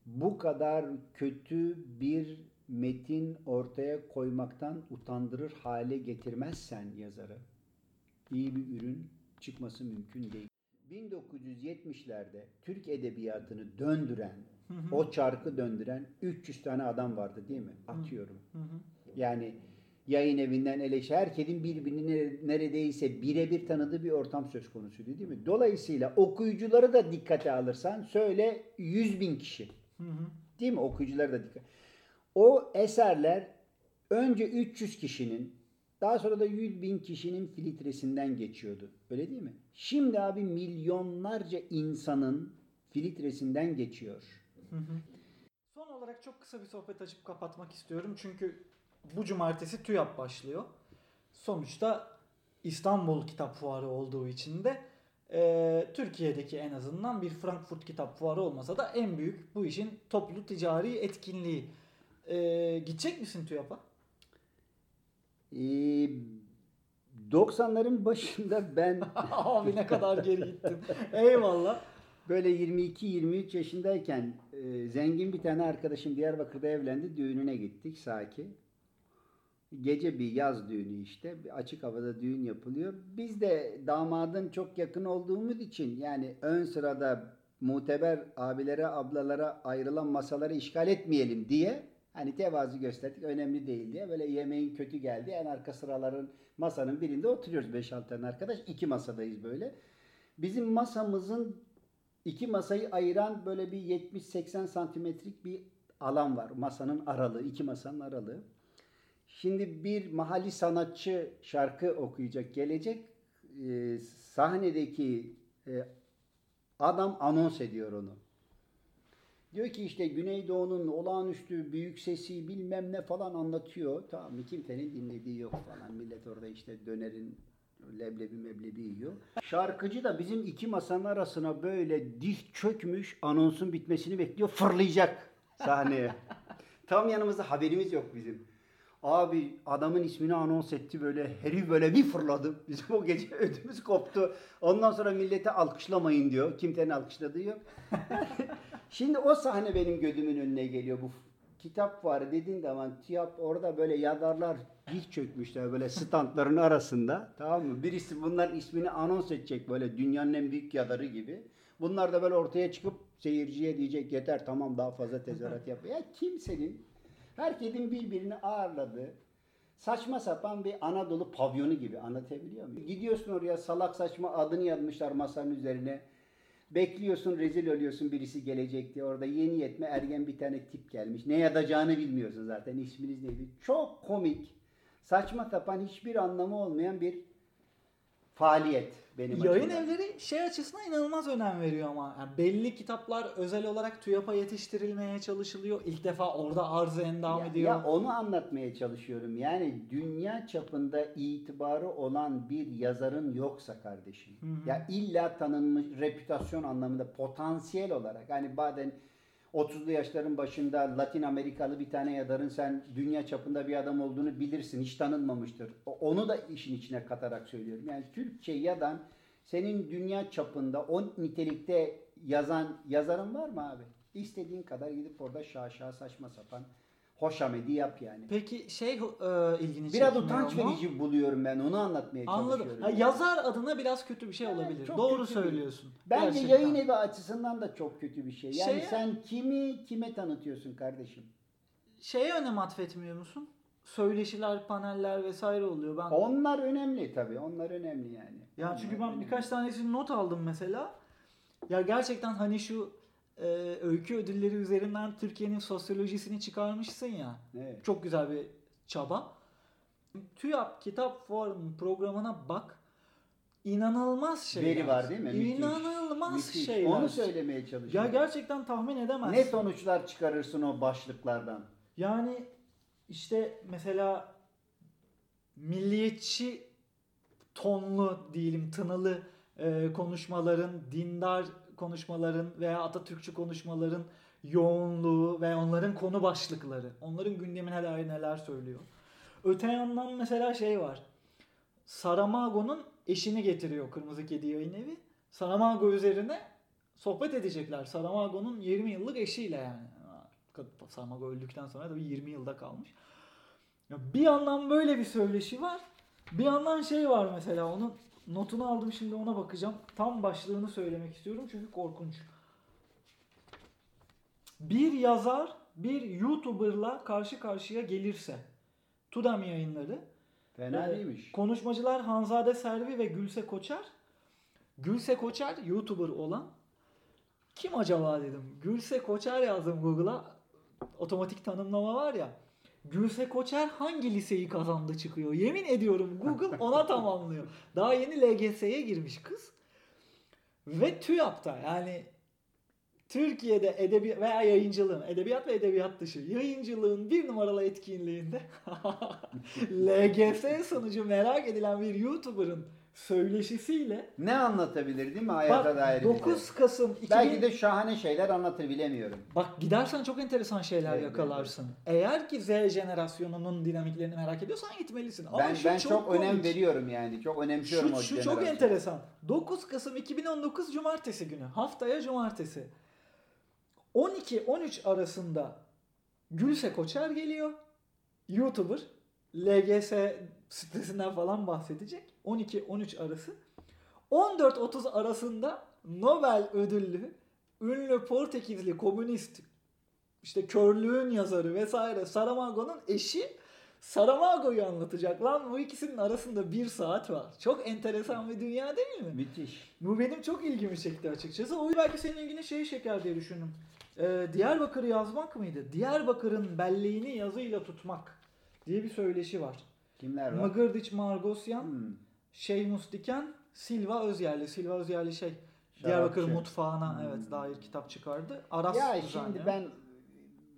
Speaker 2: Bu kadar kötü bir metin ortaya koymaktan utandırır hale getirmezsen yazarı iyi bir ürün çıkması mümkün değil. 1970'lerde Türk edebiyatını döndüren,
Speaker 1: Hı hı.
Speaker 2: o çarkı döndüren 300 tane adam vardı değil mi? Atıyorum.
Speaker 1: Hı hı.
Speaker 2: Yani yayın evinden eleştiri, herkesin birbirini nere- neredeyse birebir tanıdığı bir ortam söz konusuydu değil mi? Dolayısıyla okuyucuları da dikkate alırsan söyle 100 bin kişi.
Speaker 1: Hı hı.
Speaker 2: Değil mi? Okuyucular da dikkat. O eserler önce 300 kişinin daha sonra da 100 bin kişinin filtresinden geçiyordu. Öyle değil mi? Şimdi abi milyonlarca insanın filtresinden geçiyor.
Speaker 1: Hı hı. Son olarak çok kısa bir sohbet açıp kapatmak istiyorum. Çünkü bu cumartesi TÜYAP başlıyor. Sonuçta İstanbul Kitap Fuarı olduğu için de e, Türkiye'deki en azından bir Frankfurt Kitap Fuarı olmasa da en büyük bu işin toplu ticari etkinliği. E, gidecek misin TÜYAP'a?
Speaker 2: Ee, 90'ların başında ben
Speaker 1: Abi ne kadar geri gittim. Eyvallah.
Speaker 2: böyle 22-23 yaşındayken e, zengin bir tane arkadaşım Diyarbakır'da evlendi. Düğününe gittik Saki. Gece bir yaz düğünü işte. Açık havada düğün yapılıyor. Biz de damadın çok yakın olduğumuz için yani ön sırada muteber abilere ablalara ayrılan masaları işgal etmeyelim diye hani tevazu gösterdik önemli değil diye böyle yemeğin kötü geldi en arka sıraların masanın birinde oturuyoruz 5-6 tane arkadaş iki masadayız böyle. Bizim masamızın iki masayı ayıran böyle bir 70-80 santimetrik bir alan var. Masanın aralığı, iki masanın aralığı. Şimdi bir mahalli sanatçı şarkı okuyacak, gelecek. Ee, sahnedeki e, adam anons ediyor onu. Diyor ki işte Güneydoğu'nun olağanüstü büyük sesi bilmem ne falan anlatıyor. Tamam mı? Kimsenin dinlediği yok falan. Millet orada işte dönerin leblebi meblebi yiyor. Şarkıcı da bizim iki masanın arasına böyle diz çökmüş anonsun bitmesini bekliyor. Fırlayacak sahneye. Tam yanımızda haberimiz yok bizim. Abi adamın ismini anons etti böyle herif böyle bir fırladı. Bizim o gece ödümüz koptu. Ondan sonra millete alkışlamayın diyor. Kimsenin alkışladığı yok. Şimdi o sahne benim gözümün önüne geliyor. Bu kitap fuarı dediğin zaman tiyap orada böyle yazarlar diz çökmüşler böyle standların arasında. Tamam mı? Birisi bunların ismini anons edecek böyle dünyanın en büyük yazarı gibi. Bunlar da böyle ortaya çıkıp seyirciye diyecek yeter tamam daha fazla tezahürat yap. Ya kimsenin herkesin birbirini ağırladığı saçma sapan bir Anadolu pavyonu gibi anlatabiliyor muyum? Gidiyorsun oraya salak saçma adını yazmışlar masanın üzerine. Bekliyorsun rezil oluyorsun birisi gelecek diye. Orada yeni yetme ergen bir tane tip gelmiş. Ne yazacağını bilmiyorsun zaten. isminiz neydi? Çok komik. Saçma sapan hiçbir anlamı olmayan bir faaliyet. Benim
Speaker 1: Yayın
Speaker 2: açımdan.
Speaker 1: evleri şey açısından inanılmaz önem veriyor ama. Yani belli kitaplar özel olarak TÜYAP'a yetiştirilmeye çalışılıyor. İlk defa orada arz endam
Speaker 2: Ya,
Speaker 1: ediyor.
Speaker 2: ya onu anlatmaya çalışıyorum. Yani dünya çapında itibarı olan bir yazarın yoksa kardeşim.
Speaker 1: Hı hı.
Speaker 2: Ya illa tanınmış reputasyon anlamında potansiyel olarak hani bazen 30'lu yaşların başında Latin Amerikalı bir tane yazarın sen dünya çapında bir adam olduğunu bilirsin. Hiç tanınmamıştır. Onu da işin içine katarak söylüyorum. Yani Türkçe yadan senin dünya çapında o nitelikte yazan yazarın var mı abi? İstediğin kadar gidip orada şaşa saçma sapan hoşamedi yap yani.
Speaker 1: Peki şey e, ilgini
Speaker 2: Biraz utanç
Speaker 1: mu?
Speaker 2: verici buluyorum ben onu anlatmaya
Speaker 1: Anladım.
Speaker 2: çalışıyorum.
Speaker 1: Ha, yazar adına biraz kötü bir şey
Speaker 2: Evet,
Speaker 1: olabilir.
Speaker 2: çok
Speaker 1: Doğru
Speaker 2: kötü bir-
Speaker 1: söylüyorsun.
Speaker 2: Bence
Speaker 1: Gerçekten.
Speaker 2: yayın evi açısından da çok kötü bir şey. Yani
Speaker 1: Şeye-
Speaker 2: sen kimi kime tanıtıyorsun kardeşim?
Speaker 1: Şeye önem atfetmiyor musun? Söyleşiler, paneller vesaire oluyor. Ben
Speaker 2: Onlar önemli tabii. Onlar önemli yani.
Speaker 1: Ya çünkü ben
Speaker 2: önemli.
Speaker 1: birkaç tanesini not aldım mesela. Ya gerçekten hani şu e, öykü ödülleri üzerinden Türkiye'nin sosyolojisini çıkarmışsın ya.
Speaker 2: Evet.
Speaker 1: Çok güzel bir çaba. TÜYAP Kitap Forum programına bak. İnanılmaz şeyler.
Speaker 2: Veri var değil mi?
Speaker 1: İnanılmaz
Speaker 2: Müthiş.
Speaker 1: şeyler.
Speaker 2: Onu söylemeye
Speaker 1: Ya
Speaker 2: çalışıyorum.
Speaker 1: gerçekten tahmin edemezsin.
Speaker 2: Ne sonuçlar çıkarırsın o başlıklardan?
Speaker 1: Yani işte mesela milliyetçi tonlu diyelim tınılı e, konuşmaların, dindar konuşmaların veya Atatürkçü konuşmaların yoğunluğu ve onların konu başlıkları, onların gündemine dair neler söylüyor. Öte yandan mesela şey var. Saramago'nun eşini getiriyor Kırmızı Kedi Yayın Evi. Saramago üzerine sohbet edecekler. Saramago'nun 20 yıllık eşiyle yani. Saramago öldükten sonra tabii 20 yılda kalmış. Bir yandan böyle bir söyleşi var. Bir yandan şey var mesela onun notunu aldım şimdi ona bakacağım. Tam başlığını söylemek istiyorum çünkü korkunç. Bir yazar bir YouTuber'la karşı karşıya gelirse Tudem yayınları
Speaker 2: Fena
Speaker 1: ee,
Speaker 2: değilmiş.
Speaker 1: Konuşmacılar Hanzade Servi ve Gülse Koçer. Gülse Koçer YouTuber olan. Kim acaba dedim. Gülse Koçer yazdım Google'a. Otomatik tanımlama var ya. Gülse Koçer hangi liseyi kazandı çıkıyor. Yemin ediyorum Google ona tamamlıyor. Daha yeni LGS'ye girmiş kız. Ve TÜYAP'ta yani Türkiye'de edebi veya yayıncılığın, edebiyat ve edebiyat dışı yayıncılığın bir numaralı etkinliğinde LGS sonucu merak edilen bir YouTuber'ın söyleşisiyle
Speaker 2: Ne anlatabilir değil mi hayata dair
Speaker 1: bak
Speaker 2: bize?
Speaker 1: 9 Kasım 2000
Speaker 2: Belki de şahane şeyler anlatır bilemiyorum.
Speaker 1: Bak gidersen çok enteresan şeyler
Speaker 2: Evet,
Speaker 1: yakalarsın. Eğer ki Z jenerasyonunun dinamiklerini merak ediyorsan gitmelisin. Ama
Speaker 2: ben
Speaker 1: şu
Speaker 2: ben çok,
Speaker 1: komik.
Speaker 2: önem veriyorum yani. Çok önemsiyorum
Speaker 1: Şu,
Speaker 2: o
Speaker 1: şu çok enteresan. 9 Kasım 2019 Cumartesi günü. Haftaya Cumartesi. 12-13 arasında Gülse Koçer geliyor. YouTuber. LGS stresinden falan bahsedecek. 12-13 arası. 14-30 arasında Nobel ödüllü ünlü Portekizli komünist işte körlüğün yazarı vesaire Saramago'nun eşi Saramago'yu anlatacak. Lan bu ikisinin arasında bir saat var. Çok enteresan bir dünya değil mi?
Speaker 2: Müthiş.
Speaker 1: Bu benim çok ilgimi çekti açıkçası. O belki senin ilgini şey çeker diye düşündüm. Ee, Diyarbakır'ı yazmak mıydı? Diyarbakır'ın belleğini yazıyla tutmak diye bir söyleşi var.
Speaker 2: Kimler var?
Speaker 1: Mıgırdiç Margosyan,
Speaker 2: Hmm.
Speaker 1: Şeymus Diken, Silva Özyerli. Silva Özyerli şey
Speaker 2: Şarapçı.
Speaker 1: Diyarbakır mutfağına
Speaker 2: Hmm.
Speaker 1: evet dair kitap çıkardı. Aras
Speaker 2: Ya
Speaker 1: düzenliyor.
Speaker 2: şimdi ben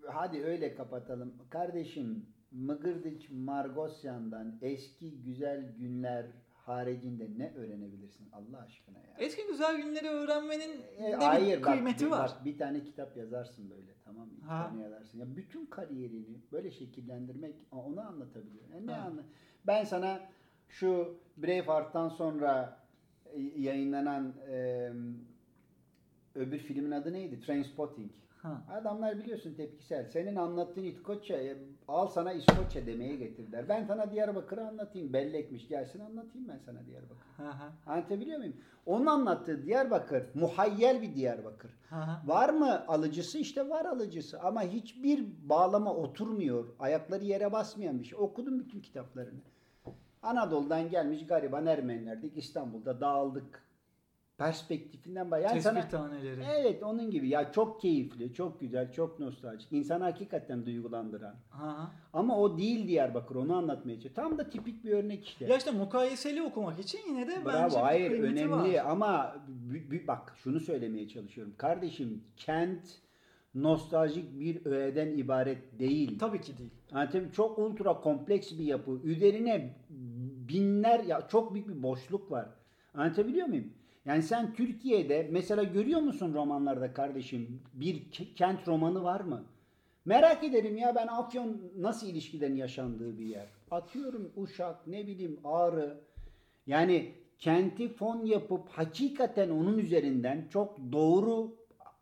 Speaker 2: hadi öyle kapatalım. Kardeşim Mıgırdiç Margosyan'dan eski güzel günler haricinde ne öğrenebilirsin Allah aşkına ya?
Speaker 1: Eski güzel günleri öğrenmenin
Speaker 2: E,
Speaker 1: ne bir
Speaker 2: hayır bak,
Speaker 1: kıymeti
Speaker 2: bir,
Speaker 1: var.
Speaker 2: bak bir tane kitap yazarsın böyle tamam mı? Tane yazarsın. Ya bütün kariyerini böyle şekillendirmek onu anlatabiliyor. Yani ne
Speaker 1: Ha.
Speaker 2: anla? Ben sana şu Braveheart'tan sonra e, yayınlanan e, öbür filmin adı neydi? Trainspotting.
Speaker 1: Ha.
Speaker 2: Adamlar biliyorsun tepkisel. Senin anlattığın İskoçya, e, al sana İskoçya demeye getirdiler. Ben sana Diyarbakır'ı anlatayım. Bellekmiş gelsin anlatayım ben sana Diyarbakır. Anlatabiliyor muyum? Onun anlattığı Diyarbakır, muhayyel bir Diyarbakır. Var mı alıcısı? İşte var alıcısı. Ama hiçbir bağlama oturmuyor. Ayakları yere basmayan bir şey. Okudum bütün kitaplarını. Anadolu'dan gelmiş gariban Ermenilerdik. İstanbul'da dağıldık. Perspektifinden bak. Yani
Speaker 1: Tespih
Speaker 2: sana
Speaker 1: taneleri.
Speaker 2: Evet onun gibi. Ya çok keyifli, çok güzel, çok nostaljik. İnsanı hakikaten duygulandıran.
Speaker 1: Ha.
Speaker 2: Ama o değil Diyarbakır. Onu anlatmaya çalışıyor. Tam da tipik bir örnek işte.
Speaker 1: Ya işte mukayeseli okumak için yine de bence
Speaker 2: Bravo.
Speaker 1: bir
Speaker 2: Hayır
Speaker 1: kıymeti
Speaker 2: önemli
Speaker 1: var.
Speaker 2: ama bak şunu söylemeye çalışıyorum. Kardeşim kent nostaljik bir öğeden ibaret değil.
Speaker 1: Tabii ki değil.
Speaker 2: Anlatayım çok ultra kompleks bir yapı. Üzerine binler ya çok büyük bir boşluk var. Anlatabiliyor muyum? Yani sen Türkiye'de mesela görüyor musun romanlarda kardeşim bir ke- kent romanı var mı? Merak ederim ya ben Afyon nasıl ilişkilerin yaşandığı bir yer. Atıyorum Uşak ne bileyim Ağrı. Yani kenti fon yapıp hakikaten onun üzerinden çok doğru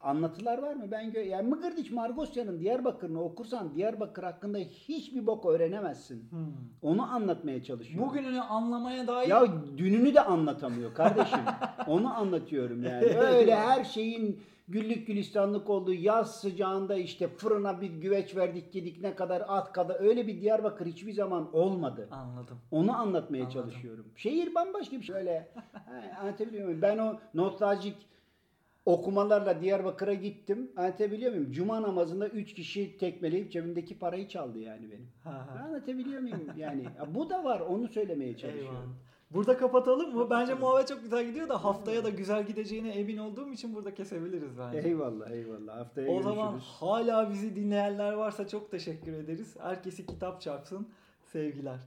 Speaker 2: anlatılar var mı? Ben gö- yani Mıgırdiç Margosyan'ın Diyarbakır'ını okursan Diyarbakır hakkında hiçbir bok öğrenemezsin.
Speaker 1: Hmm.
Speaker 2: Onu anlatmaya çalışıyorum.
Speaker 1: Bugününü anlamaya dair
Speaker 2: ya dününü de anlatamıyor kardeşim. Onu anlatıyorum yani. Öyle her şeyin güllük gülistanlık olduğu yaz sıcağında işte fırına bir güveç verdik yedik ne kadar at kadar öyle bir Diyarbakır hiçbir zaman olmadı.
Speaker 1: anladım.
Speaker 2: Onu anlatmaya
Speaker 1: Anladım.
Speaker 2: çalışıyorum. Şehir bambaşka bir şey. Öyle anlatabiliyor muyum? Ben o nostaljik okumalarla Diyarbakır'a gittim. Anlatabiliyor muyum? Cuma namazında 3 kişi tekmeleyip cebimdeki parayı çaldı yani benim.
Speaker 1: Ha, ha.
Speaker 2: Anlatabiliyor muyum? Yani ya bu da var. Onu söylemeye
Speaker 1: Eyvallah.
Speaker 2: çalışıyorum.
Speaker 1: Burada kapatalım mı? Bence muhabbet çok güzel gidiyor da haftaya da güzel gideceğine emin olduğum için burada kesebiliriz bence.
Speaker 2: Eyvallah eyvallah. Haftaya
Speaker 1: O
Speaker 2: görüşürüz.
Speaker 1: zaman hala bizi dinleyenler varsa çok teşekkür ederiz. Herkesi kitap çarpsın. Sevgiler.